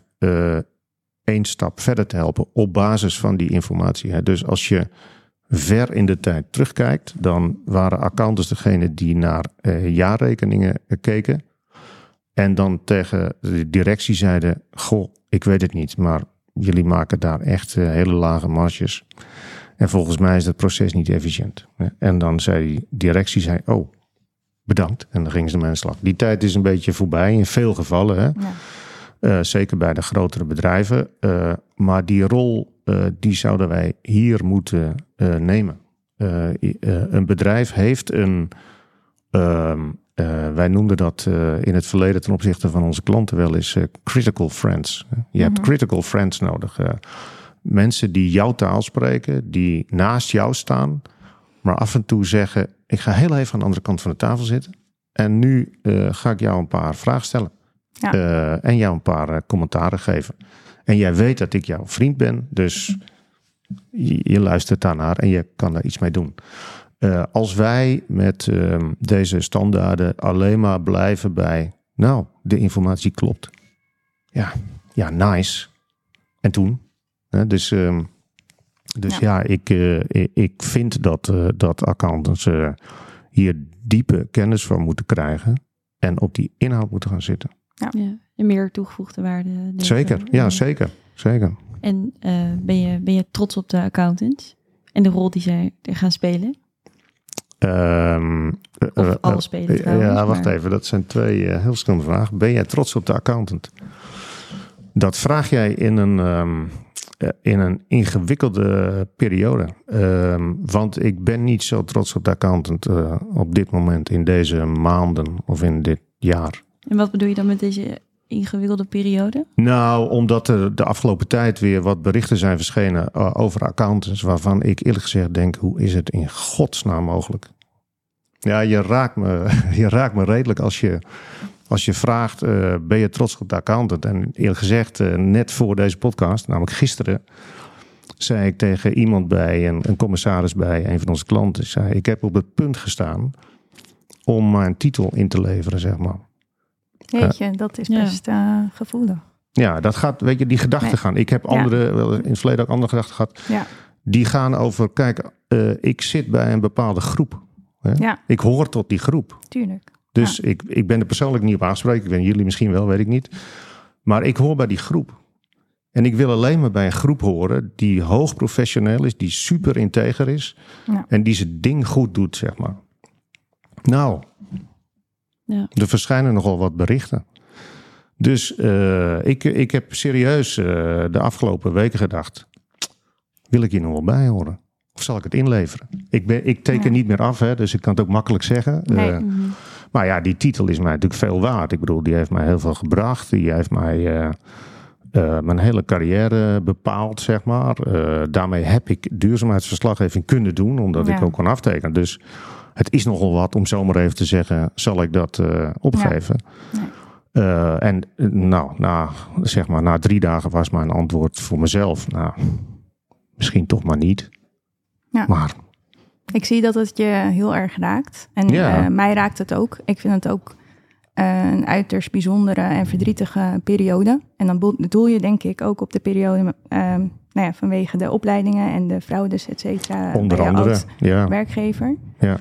één stap verder te helpen op basis van die informatie. Hè? Dus als je ver in de tijd terugkijkt, dan waren accountants degene die naar uh, jaarrekeningen keken. En dan tegen de directie zeiden: Goh, ik weet het niet, maar jullie maken daar echt uh, hele lage marges. En volgens mij is het proces niet efficiënt. En dan zei die directie: zei, Oh, bedankt. En dan gingen ze mijn slag. Die tijd is een beetje voorbij in veel gevallen. Hè? Ja. Uh, zeker bij de grotere bedrijven. Uh, maar die rol die zouden wij hier moeten nemen. een bedrijf heeft een. ehm, wij noemden dat in het verleden ten opzichte van onze klanten wel eens critical friends. Je mm -hmm. hebt critical friends nodig. mensen die jouw taal spreken, die naast jou staan, maar af en toe zeggen: Ik ga heel even aan de andere kant van de tafel zitten. En nu uh, ga ik jou een paar vragen stellen. Ja. Uh, en jou een paar uh, commentaren geven. En jij weet dat ik jouw vriend ben, dus je, je luistert daarnaar en je kan daar iets mee doen. als wij met ehm, deze standaarden alleen maar blijven bij, nou, de informatie klopt. Ja, ja, nice. En toen? dus um, dus ja, ik, uh, ik vind dat, uh, dat accountants hier diepe kennis van moeten krijgen en op die inhoud moeten gaan zitten. Ja, ja meer toegevoegde waarde. Zeker, ja, zeker. zeker. En ben, je, ben je trots op de accountants en de rol die zij gaan spelen? Um, of alle spelen trouwens. Ja, wacht even. Dat zijn twee heel verschillende vragen. Ben jij trots op de accountant? Dat vraag jij in een, um, in een ingewikkelde periode. Um, want ik ben niet zo trots op de accountant uh, op dit moment, in deze maanden of in dit jaar. En wat bedoel je dan met deze ingewikkelde periode? Nou, omdat er de afgelopen tijd weer wat berichten zijn verschenen uh, over accountants, waarvan ik eerlijk gezegd denk, hoe is het in godsnaam mogelijk? Ja, je raakt me, je raakt me redelijk als je als je vraagt, uh, ben je trots op de accountant? En eerlijk gezegd, uh, net voor deze podcast, namelijk gisteren, zei ik tegen iemand bij, een, een commissaris bij een van onze klanten, zei ik heb op het punt gestaan om mijn titel in te leveren, zeg maar. Weet je, dat is best uh, gevoelig. Ja, dat gaat, weet je, die gedachten gaan. Ik heb andere, wel in het verleden ook andere gedachten gehad. Ja. Die gaan over, kijk, ik zit bij een bepaalde groep. Hè? Ja. Ik hoor tot die groep. Tuurlijk. Dus ik, ik ben er persoonlijk niet op aangesproken. Ik ben jullie misschien wel, weet ik niet. Maar ik hoor bij die groep. En ik wil alleen maar bij een groep horen die hoog professioneel is, die super integer is. Ja. En die zijn ding goed doet, zeg maar. Nou, ja. er verschijnen nogal wat berichten. Dus uh, ik, ik heb serieus uh, de afgelopen weken gedacht: wil ik hier nog wel bij horen? Of zal ik het inleveren? Ik, ben, ik teken ja. niet meer af, hè, dus ik kan het ook makkelijk zeggen. Nee. Uh, mm -hmm. Maar ja, die titel is mij natuurlijk veel waard. Ik bedoel, die heeft mij heel veel gebracht. Die heeft mij uh, uh, mijn hele carrière bepaald, zeg maar. Uh, daarmee heb ik duurzaamheidsverslaggeving kunnen doen, omdat ja. ik ook kan aftekenen. Dus het is nogal wat om zomaar even te zeggen, zal ik dat opgeven? Ja. en nou, na, zeg maar, na drie dagen was mijn antwoord voor mezelf, nou, misschien toch maar niet. Ja. Maar ik zie dat het je heel erg raakt. En mij raakt het ook. Ik vind het ook een uiterst bijzondere en verdrietige periode. En dan bedoel je denk ik ook op de periode uh, nou ja, vanwege de opleidingen en de fraudes, et cetera. Onder andere, ja. werkgever. Ja.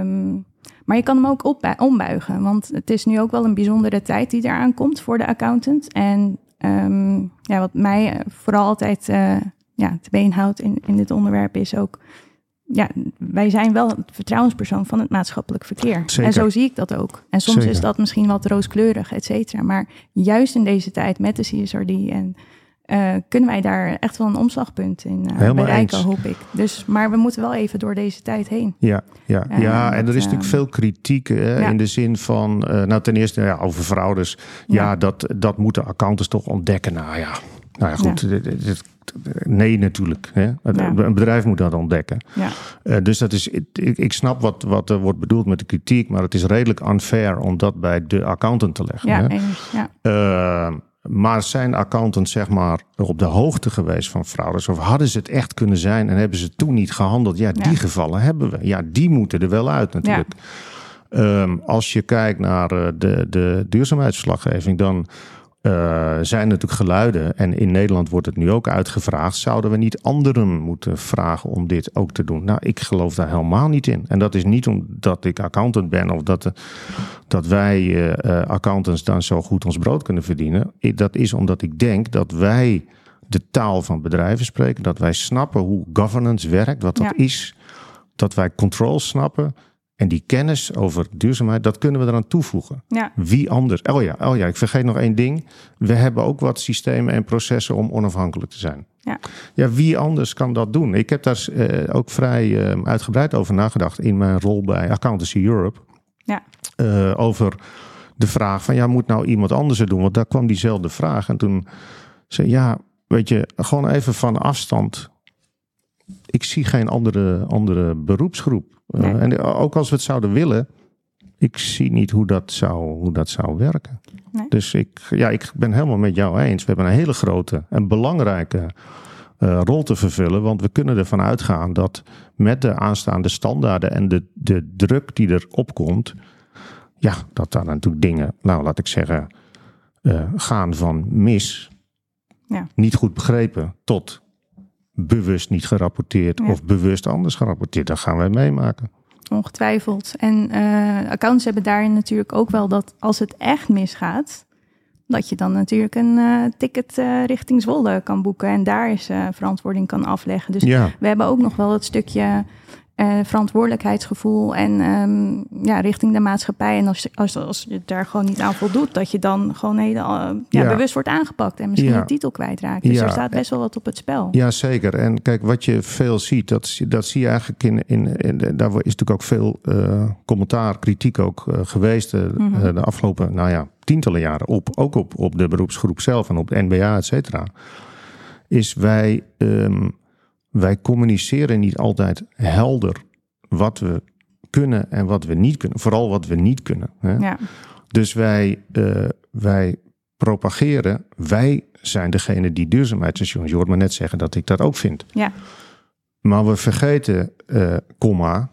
Um, maar je kan hem ook op, ombuigen. Want het is nu ook wel een bijzondere tijd die eraan komt voor de accountant. En um, ja, wat mij vooral altijd ja, te been houdt in, in dit onderwerp is ook ja, wij zijn wel het vertrouwenspersoon van het maatschappelijk verkeer. Zeker. En zo zie ik dat ook. En soms Zeker. is dat misschien wat rooskleurig, et cetera. Maar juist in deze tijd met de CSRD en uh, kunnen wij daar echt wel een omslagpunt in uh, bereiken, eens. hoop ik. Dus, maar we moeten wel even door deze tijd heen. Ja, ja, uh, ja en er is natuurlijk veel kritiek hè, ja. in de zin van, nou ten eerste ja, over fraudes. Ja, ja, dat, dat moeten accountants toch ontdekken. Nou ja, nou ja, goed. Ja. Dit, dit, nee, natuurlijk. Hè? Een bedrijf moet dat ontdekken. Ja. Uh, dus dat is, ik, ik snap wat, wat er wordt bedoeld met de kritiek, maar het is redelijk unfair om dat bij de accountant te leggen. Ja, hè? Uh, maar zijn accountants zeg maar op de hoogte geweest van fraudes? Of hadden ze het echt kunnen zijn en hebben ze toen niet gehandeld? Ja, die ja. gevallen hebben we. Ja, die moeten er wel uit natuurlijk. Ja. Um, als je kijkt naar uh, de, de duurzaamheidsverslaggeving, dan uh, zijn natuurlijk geluiden. En in Nederland wordt het nu ook uitgevraagd. Zouden we niet anderen moeten vragen om dit ook te doen? Nou, ik geloof daar helemaal niet in. En dat is niet omdat ik accountant ben of dat, dat wij uh, accountants dan zo goed ons brood kunnen verdienen. Dat is omdat ik denk dat wij de taal van bedrijven spreken. Dat wij snappen hoe governance werkt, wat dat ja. is. Dat wij control snappen. En die kennis over duurzaamheid, dat kunnen we eraan toevoegen. Ja. Wie anders? Oh ja, oh ja, ik vergeet nog één ding. We hebben ook wat systemen en processen om onafhankelijk te zijn. Ja, ja wie anders kan dat doen? Ik heb daar uh, ook vrij uh, uitgebreid over nagedacht in mijn rol bij Accountancy Europe. Ja. Uh, over de vraag van, ja, moet nou iemand anders het doen? Want daar kwam diezelfde vraag. En toen zei ja, weet je, gewoon even van afstand. Ik zie geen andere, andere beroepsgroep. Uh, en ook als we het zouden willen, ik zie niet hoe dat zou, hoe dat zou werken. Nee. Dus ik, ja, ik ben helemaal met jou eens. We hebben een hele grote en belangrijke uh, rol te vervullen. Want we kunnen ervan uitgaan dat met de aanstaande standaarden en de, de druk die erop komt, ja, dat daar natuurlijk dingen, nou laat ik zeggen, uh, gaan van mis, ja. niet goed begrepen, tot bewust niet gerapporteerd of bewust anders gerapporteerd. Dat gaan wij meemaken. Ongetwijfeld. En uh, accounts hebben daarin natuurlijk ook wel dat als het echt misgaat, dat je dan natuurlijk een uh, ticket uh, richting Zwolle kan boeken en daar is verantwoording kan afleggen. Dus ja. we hebben ook nog wel het stukje uh, verantwoordelijkheidsgevoel en um, ja, richting de maatschappij. En als, als, als je daar gewoon niet aan voldoet, dat je dan gewoon hele, uh, ja, bewust wordt aangepakt en misschien je titel kwijtraakt. Dus er staat best wel wat op het spel. Ja, zeker. En kijk, wat je veel ziet, dat, dat zie je eigenlijk in, in, in daar is natuurlijk ook veel uh, commentaar, kritiek ook geweest mm -hmm. de afgelopen, nou ja, tientallen jaren op, ook op, op de beroepsgroep zelf en op de NBA, et cetera. Is wij um, wij communiceren niet altijd helder wat we kunnen en wat we niet kunnen. Vooral wat we niet kunnen. Hè? Ja. Dus wij, uh, wij propageren, wij zijn degene die duurzaamheidsstations. Je hoort me net zeggen dat ik dat ook vind. Ja. Maar we vergeten, uh, komma,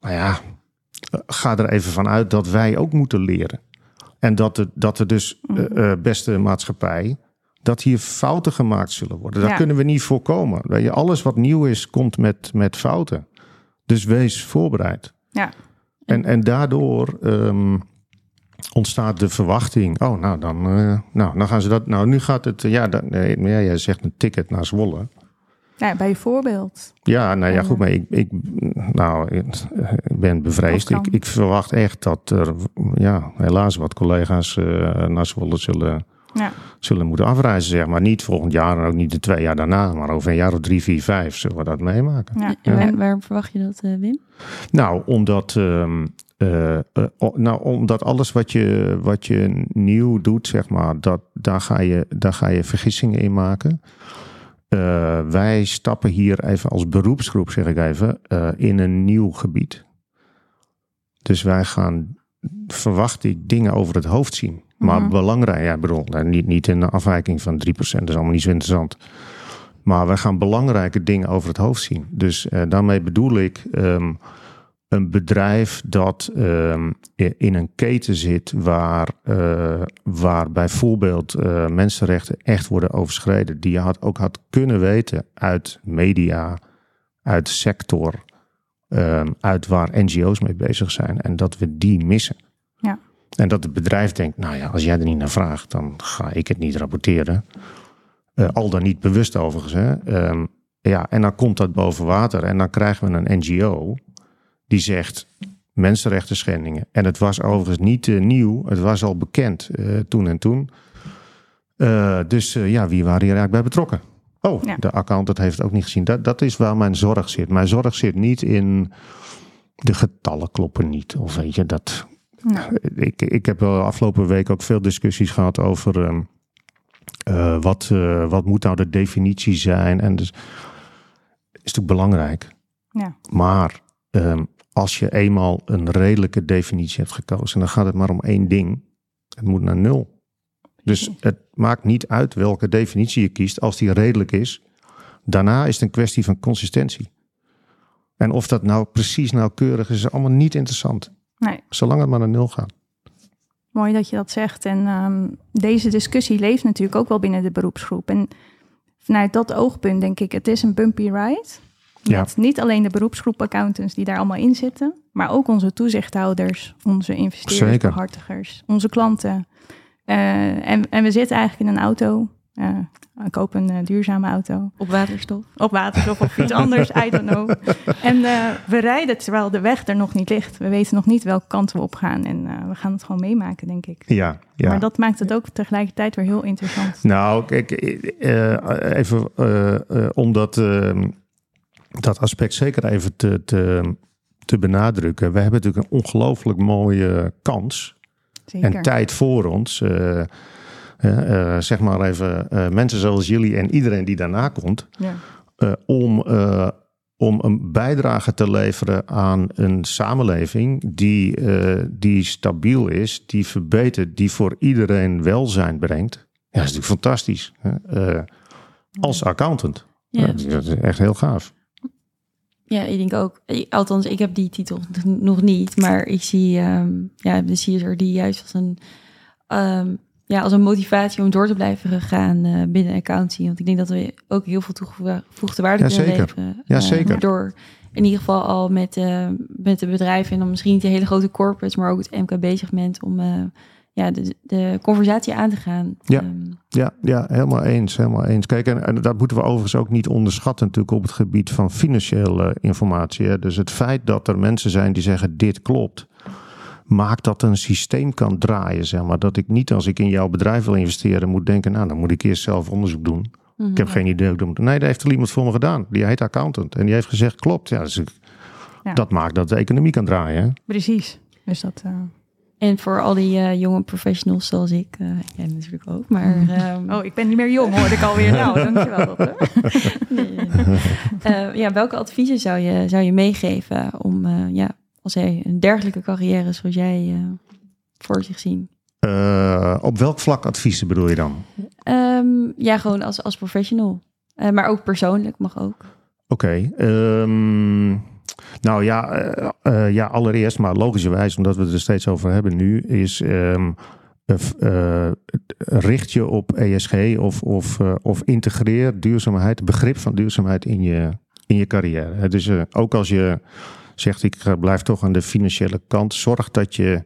nou ja, ga er even van uit dat wij ook moeten leren. En dat, er, dat er dus, uh, beste maatschappij, dat hier fouten gemaakt zullen worden. Dat kunnen we niet voorkomen. Weet je, alles wat nieuw is, komt met, met fouten. Dus wees voorbereid. Ja. En, en daardoor um, ontstaat de verwachting. Oh, nou dan, uh, nou, dan gaan ze dat. Nou, nu gaat het. Ja, dat, nee, ja, jij zegt een ticket naar Zwolle. Ja, bij voorbeeld. Ja, nou ja, goed, maar ik, ik, nou, ik ben bevreesd. Ik, ik verwacht echt dat er, ja, helaas wat collega's uh, naar Zwolle zullen ja. zullen moeten afreizen, zeg maar. Niet volgend jaar en ook niet de twee jaar daarna, maar over een jaar of drie, vier, vijf zullen we dat meemaken. Ja. En waarom verwacht je dat, uh, Wim? Nou, omdat, uh, uh, nou, omdat alles wat je, wat je nieuw doet, zeg maar, dat, daar, ga je, daar ga je vergissingen in maken. wij stappen hier even als beroepsgroep, zeg ik even, in een nieuw gebied. Dus wij gaan, verwacht ik, dingen over het hoofd zien. Maar mhm. belangrijk, ja, bedoel, nou, niet, niet in een afwijking van 3%, dat is allemaal niet zo interessant. Maar we gaan belangrijke dingen over het hoofd zien. Dus uh, daarmee bedoel ik um, een bedrijf dat um, in een keten zit waar, uh, waar bijvoorbeeld uh, mensenrechten echt worden overschreden. Die je had, ook had kunnen weten uit media, uit sector, um, uit waar NGO's mee bezig zijn. En dat we die missen. En dat het bedrijf denkt, nou ja, als jij er niet naar vraagt, dan ga ik het niet rapporteren. Uh, al dan niet bewust overigens. Hè. Um, ja, en dan komt dat boven water en dan krijgen we een NGO die zegt mensenrechten schendingen. En het was overigens niet uh, nieuw, het was al bekend uh, toen en toen. dus ja, wie waren hier eigenlijk bij betrokken? Oh, ja. de accountant heeft het ook niet gezien. Dat, dat is waar mijn zorg zit. Mijn zorg zit niet in de getallen kloppen niet. Of weet je, dat, ik, ik heb wel afgelopen week ook veel discussies gehad over ehm, eh, wat, uh, wat moet nou de definitie zijn. En dus is natuurlijk belangrijk. Ja. Maar um, als je eenmaal een redelijke definitie hebt gekozen, dan gaat het maar om één ding. Het moet naar nul. Dus het maakt niet uit welke definitie je kiest, als die redelijk is. Daarna is het een kwestie van consistentie. En of dat nou precies nauwkeurig is, is allemaal niet interessant. Nee. Zolang het maar naar nul gaat. Mooi dat je dat zegt. En um, deze discussie leeft natuurlijk ook wel binnen de beroepsgroep. En vanuit dat oogpunt denk ik, het is een bumpy ride. Ja. Met niet alleen de beroepsgroep accountants die daar allemaal in zitten, maar ook onze toezichthouders, onze investeerders, behartigers, onze klanten. Uh, en, en we zitten eigenlijk in een auto uh, ik koop een uh, duurzame auto. Op waterstof? Op waterstof of iets anders, I don't know. En uh, we rijden terwijl de weg er nog niet ligt. We weten nog niet welke kant we op gaan. En we gaan het gewoon meemaken, denk ik. Ja, ja. Maar dat maakt het ook tegelijkertijd weer heel interessant. Nou, kijk, even om dat, ehm, dat aspect zeker even te, te, te benadrukken. We hebben natuurlijk een ongelooflijk mooie kans Zeker. en tijd voor ons. Zeg maar even mensen zoals jullie en iedereen die daarna komt, ja. om om een bijdrage te leveren aan een samenleving die, die stabiel is, die verbetert, die voor iedereen welzijn brengt. Ja, dat is natuurlijk fantastisch. Als accountant. Ja. Dat is echt heel gaaf. Ja, ik denk ook. Althans, ik heb die titel nog niet, maar ik zie um, ja, de CSR die juist als een um, ja, als een motivatie om door te blijven gaan uh, binnen accounting. Want ik denk dat we ook heel veel toegevoegde waarde ja, kunnen leveren. Ja, uh, zeker. Door in ieder geval al met, uh, met de bedrijven en dan misschien niet de hele grote corporates, maar ook het MKB-segment om ja, de, de conversatie aan te gaan. Ja, um, ja, ja, helemaal eens. Helemaal eens. Kijk, en, en, dat moeten we overigens ook niet onderschatten natuurlijk op het gebied van financiële informatie. Hè. Dus het feit dat er mensen zijn die zeggen dit klopt maakt dat een systeem kan draaien. Zeg maar. Dat ik niet als ik in jouw bedrijf wil investeren moet denken, nou dan moet ik eerst zelf onderzoek doen. Ik heb mhm. geen idee hoe ik dat moet Nee, daar heeft er iemand voor me gedaan. Die heet accountant. En die heeft gezegd, klopt. Ja, dus Dat maakt dat de economie kan draaien. Hè? Precies. Dus dat... Uh... En voor al die uh, jonge professionals zoals ik, uh, jij natuurlijk ook, maar... Um... Oh, ik ben niet meer jong, hoor ik alweer. nou, dankjewel. Dat, nee. uh, ja, welke adviezen zou je, zou je meegeven om ja, als hij een dergelijke carrière zoals jij uh, voor zich zien? Uh, op welk vlak adviezen bedoel je dan? Um, ja, gewoon als, als professional. Uh, maar ook persoonlijk mag ook. Oké. Okay, um, ehm, nou ja, ja, allereerst, maar logischerwijs, omdat we het er steeds over hebben nu, is um, richt je op ESG of, of, of integreer duurzaamheid, het begrip van duurzaamheid in je, in je carrière. Dus ook als je zegt ik eh, blijf toch aan de financiële kant. Zorg dat je,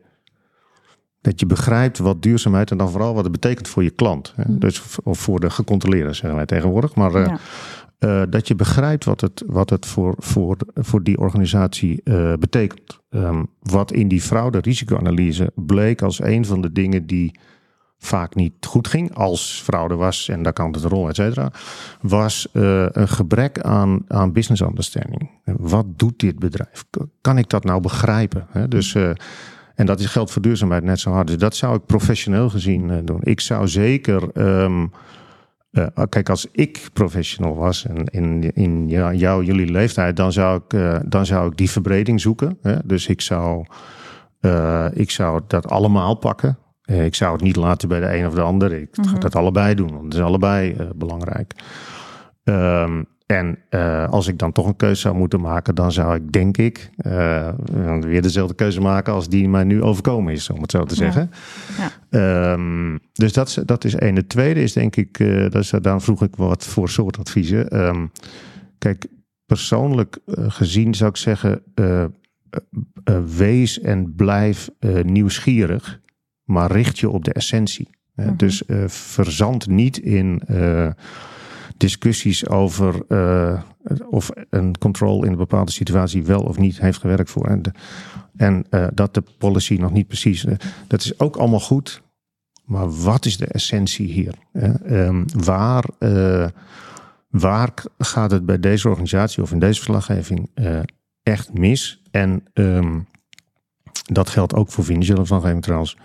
dat je begrijpt wat duurzaamheid en dan vooral wat het betekent voor je klant. Hè? Mm. Dus, of voor de gecontroleerden, zeggen wij tegenwoordig. Maar uh, uh, dat je begrijpt wat het, wat het voor, voor, voor die organisatie uh, betekent. Um, wat in die fraude-risicoanalyse bleek als een van de dingen die vaak niet goed ging, als fraude was en daar kan het rol, et cetera, was uh, een gebrek aan, aan business understanding. Wat doet dit bedrijf? Kan ik dat nou begrijpen? Dus, uh, en dat geldt voor duurzaamheid net zo hard. Dus dat zou ik professioneel gezien uh, doen. Ik zou zeker. Um, kijk, als ik professional was en in, in ja, jou, jullie leeftijd, dan zou ik, dan zou ik die verbreding zoeken. Dus ik zou, ik zou dat allemaal pakken. Eh, ik zou het niet laten bij de een of de ander. Ik ga mhm. dat allebei doen, want het is allebei uh, belangrijk. Um, en uh, als ik dan toch een keuze zou moeten maken, dan zou ik denk ik weer dezelfde keuze maken als die mij nu overkomen is, om het zo te zeggen. Ja. Um, dus dat, dat is één. Het tweede is denk ik, dat is, daarom vroeg ik wat voor soort adviezen. Um, kijk, persoonlijk gezien zou ik zeggen, wees en blijf nieuwsgierig maar richt je op de essentie. Mhm. Dus uh, verzand niet in uh, discussies over uh, of een control in een bepaalde situatie wel of niet heeft gewerkt voor. En, de, en dat de policy nog niet precies. dat is ook allemaal goed. Maar wat is de essentie hier? Um, waar, waar gaat het bij deze organisatie of in deze verslaggeving echt mis? En um, dat geldt ook voor financiële verslaggeving trouwens.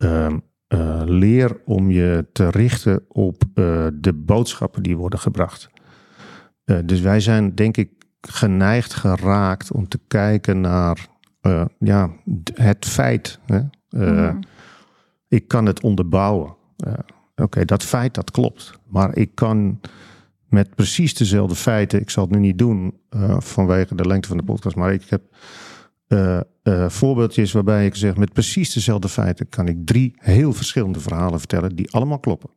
Ehm, eh, leer om je te richten op uh, de boodschappen die worden gebracht. Uh, dus wij zijn denk ik geneigd geraakt om te kijken naar ja, het feit. Hè? Mm. Ik kan het onderbouwen. Oké, dat feit dat klopt. Maar ik kan met precies dezelfde feiten, ik zal het nu niet doen vanwege de lengte van de podcast, maar ik heb uh, uh, voorbeeldjes waarbij ik zeg met precies dezelfde feiten kan ik drie heel verschillende verhalen vertellen die allemaal kloppen.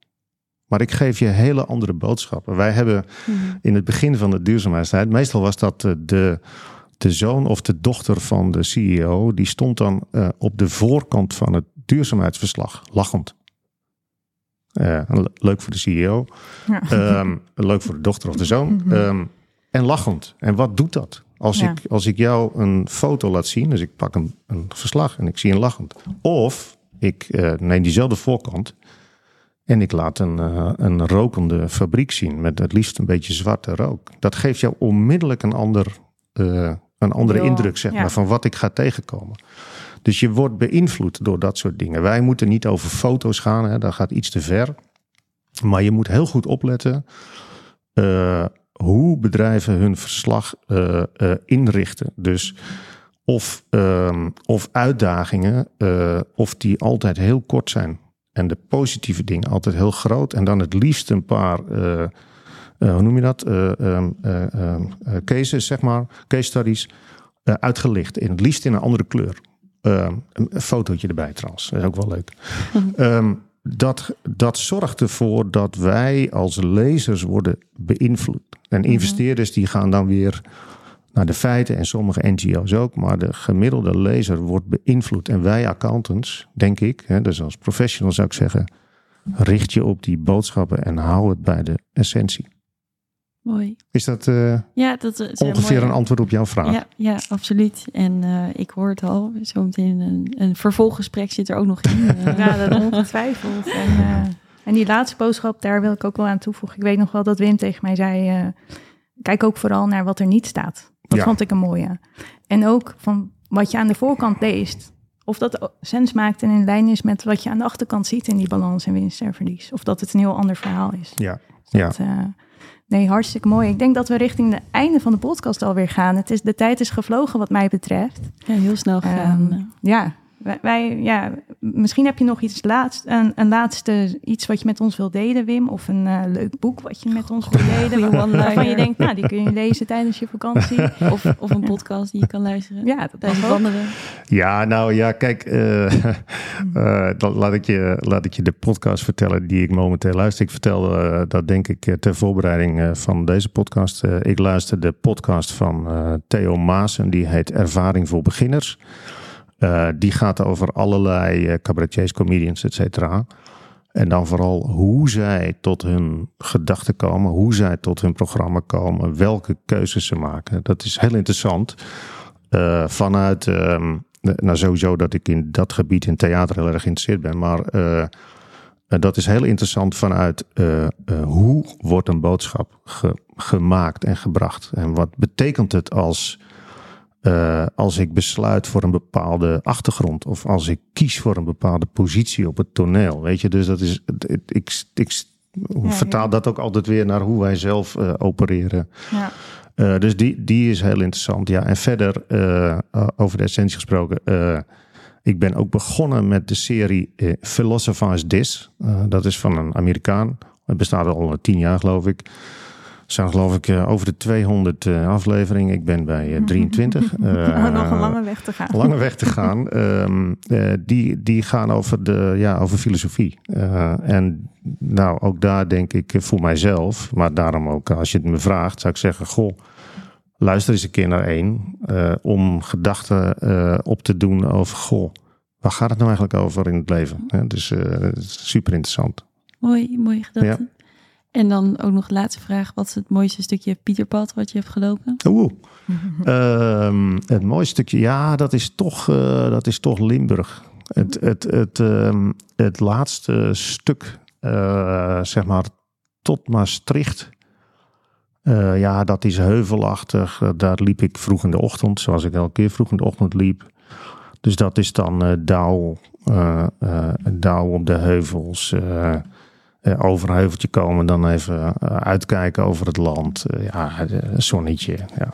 Maar ik geef je hele andere boodschappen. Wij hebben mhm. in het begin van de duurzaamheidstijd, meestal was dat eh, de, de zoon of de dochter van de CEO, die stond dan uh, op de voorkant van het duurzaamheidsverslag, lachend. Uh, leuk voor de CEO, ja. um, leuk voor de dochter of de zoon. Um, en lachend. En wat doet dat? Als, ik, als ik jou een foto laat zien, dus ik pak een, een verslag en ik zie een lachend. Of ik uh, neem diezelfde voorkant en ik laat een, uh, een rokende fabriek zien met het liefst een beetje zwarte rook. Dat geeft jou onmiddellijk een ander, uh, een andere indruk, zeg maar, van wat ik ga tegenkomen. Dus je wordt beïnvloed door dat soort dingen. Wij moeten niet over foto's gaan, hè, dat gaat iets te ver. Maar je moet heel goed opletten hoe bedrijven hun verslag uh, uh, inrichten. Dus of, ehm, of uitdagingen, of die altijd heel kort zijn. En de positieve dingen altijd heel groot. En dan het liefst een paar, hoe noem je dat? Um, cases, zeg maar, case studies, uitgelicht. In het liefst in een andere kleur. Ehm, een fotootje erbij trouwens, dat is ook wel leuk. um, dat, dat zorgt ervoor dat wij als lezers worden beïnvloed. En mhm. investeerders die gaan dan weer naar de feiten en sommige NGO's ook, maar de gemiddelde lezer wordt beïnvloed. En wij accountants, denk ik, hè, dus als professional zou ik zeggen, richt je op die boodschappen en hou het bij de essentie. Mooi. Is dat, uh, ja, dat is ongeveer een antwoord op jouw vraag? Ja, ja absoluut. En uh, ik hoor het al, zometeen een, een vervolggesprek zit er ook nog in. Uh. ja, dat ongetwijfeld. En, en die laatste boodschap, daar wil ik ook wel aan toevoegen. Ik weet nog wel dat Wim tegen mij zei, kijk ook vooral naar wat er niet staat. Dat vond ik een mooie. En ook van wat je aan de voorkant leest. Of dat sens maakt en in lijn is met wat je aan de achterkant ziet in die balans en winst en verlies. Of dat het een heel ander verhaal is. Ja, dat, ja. Nee, hartstikke mooi. Ik denk dat we richting het einde van de podcast alweer gaan. Het is, de tijd is gevlogen wat mij betreft. Ja, heel snel gegaan. Um, ja, wij, ja, misschien heb je nog iets laatst, een, een laatste iets wat je met ons wil delen, Wim. Of een uh, leuk boek wat je met ons wil delen. waarvan je denkt, nou, die kun je lezen tijdens je vakantie. Of, of een podcast die je kan luisteren. Ja, dat tijdens wandelen. Ja, nou ja, kijk, uh, uh, laat, ik je, laat ik je de podcast vertellen die ik momenteel luister. Ik vertel dat denk ik ter voorbereiding van deze podcast. ik luister de podcast van Theo Maas en die heet Ervaring voor Beginners. Uh, die gaat over allerlei uh, cabaretiers, comedians, et cetera. En dan vooral hoe zij tot hun gedachten komen, hoe zij tot hun programma komen, welke keuzes ze maken. Dat is heel interessant. Uh, vanuit, um, nou sowieso dat ik in dat gebied in theater heel erg geïnteresseerd ben, maar dat is heel interessant vanuit hoe wordt een boodschap ge gemaakt en gebracht. En wat betekent het als uh, als ik besluit voor een bepaalde achtergrond of als ik kies voor een bepaalde positie op het toneel. Weet je, dus dat is. Ik, ik, vertaal dat ook altijd weer naar hoe wij zelf uh, opereren. Ja. Uh, dus die, die is heel interessant. Ja, en verder over de essentie gesproken. ik ben ook begonnen met de serie Philosophize This. dat is van een Amerikaan. Het bestaat al tien jaar, geloof ik zijn geloof ik eh, over de 200 uh, afleveringen. Ik ben bij 23. Uh, oh, nog een lange weg te gaan. Lange weg te gaan. um, die, die gaan over, de, ja, over filosofie. en nou, ook daar denk ik voor mijzelf, maar daarom ook als je het me vraagt, zou ik zeggen: Goh, luister eens een keer naar één. om gedachten op te doen over: Goh, waar gaat het nou eigenlijk over in het leven? dus super interessant. Mooi, mooi gedachte. Ja. En dan ook nog de laatste vraag. Wat is het mooiste stukje Pieterpad wat je hebt gelopen? Oeh, um, het mooiste stukje, ja, dat is toch, uh, dat is toch Limburg. Het, het, het, um, het laatste stuk, uh, zeg maar, tot Maastricht. Uh, ja, dat is heuvelachtig. daar liep ik vroeg in de ochtend, zoals ik elke keer vroeg in de ochtend liep. Dus dat is dan dauw, dauw op de heuvels uh, over een heuveltje komen, dan even uh, uitkijken over het land. Uh, ja, een zonnetje. Ja.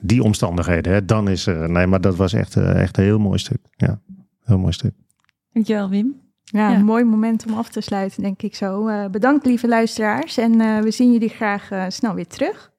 Die omstandigheden, hè, dan is Nee, maar dat was echt, echt een heel mooi stuk. Ja, heel mooi stuk. Dankjewel, Wim. Ja, ja, een mooi moment om af te sluiten, denk ik zo. bedankt, lieve luisteraars. En we zien jullie graag snel weer terug.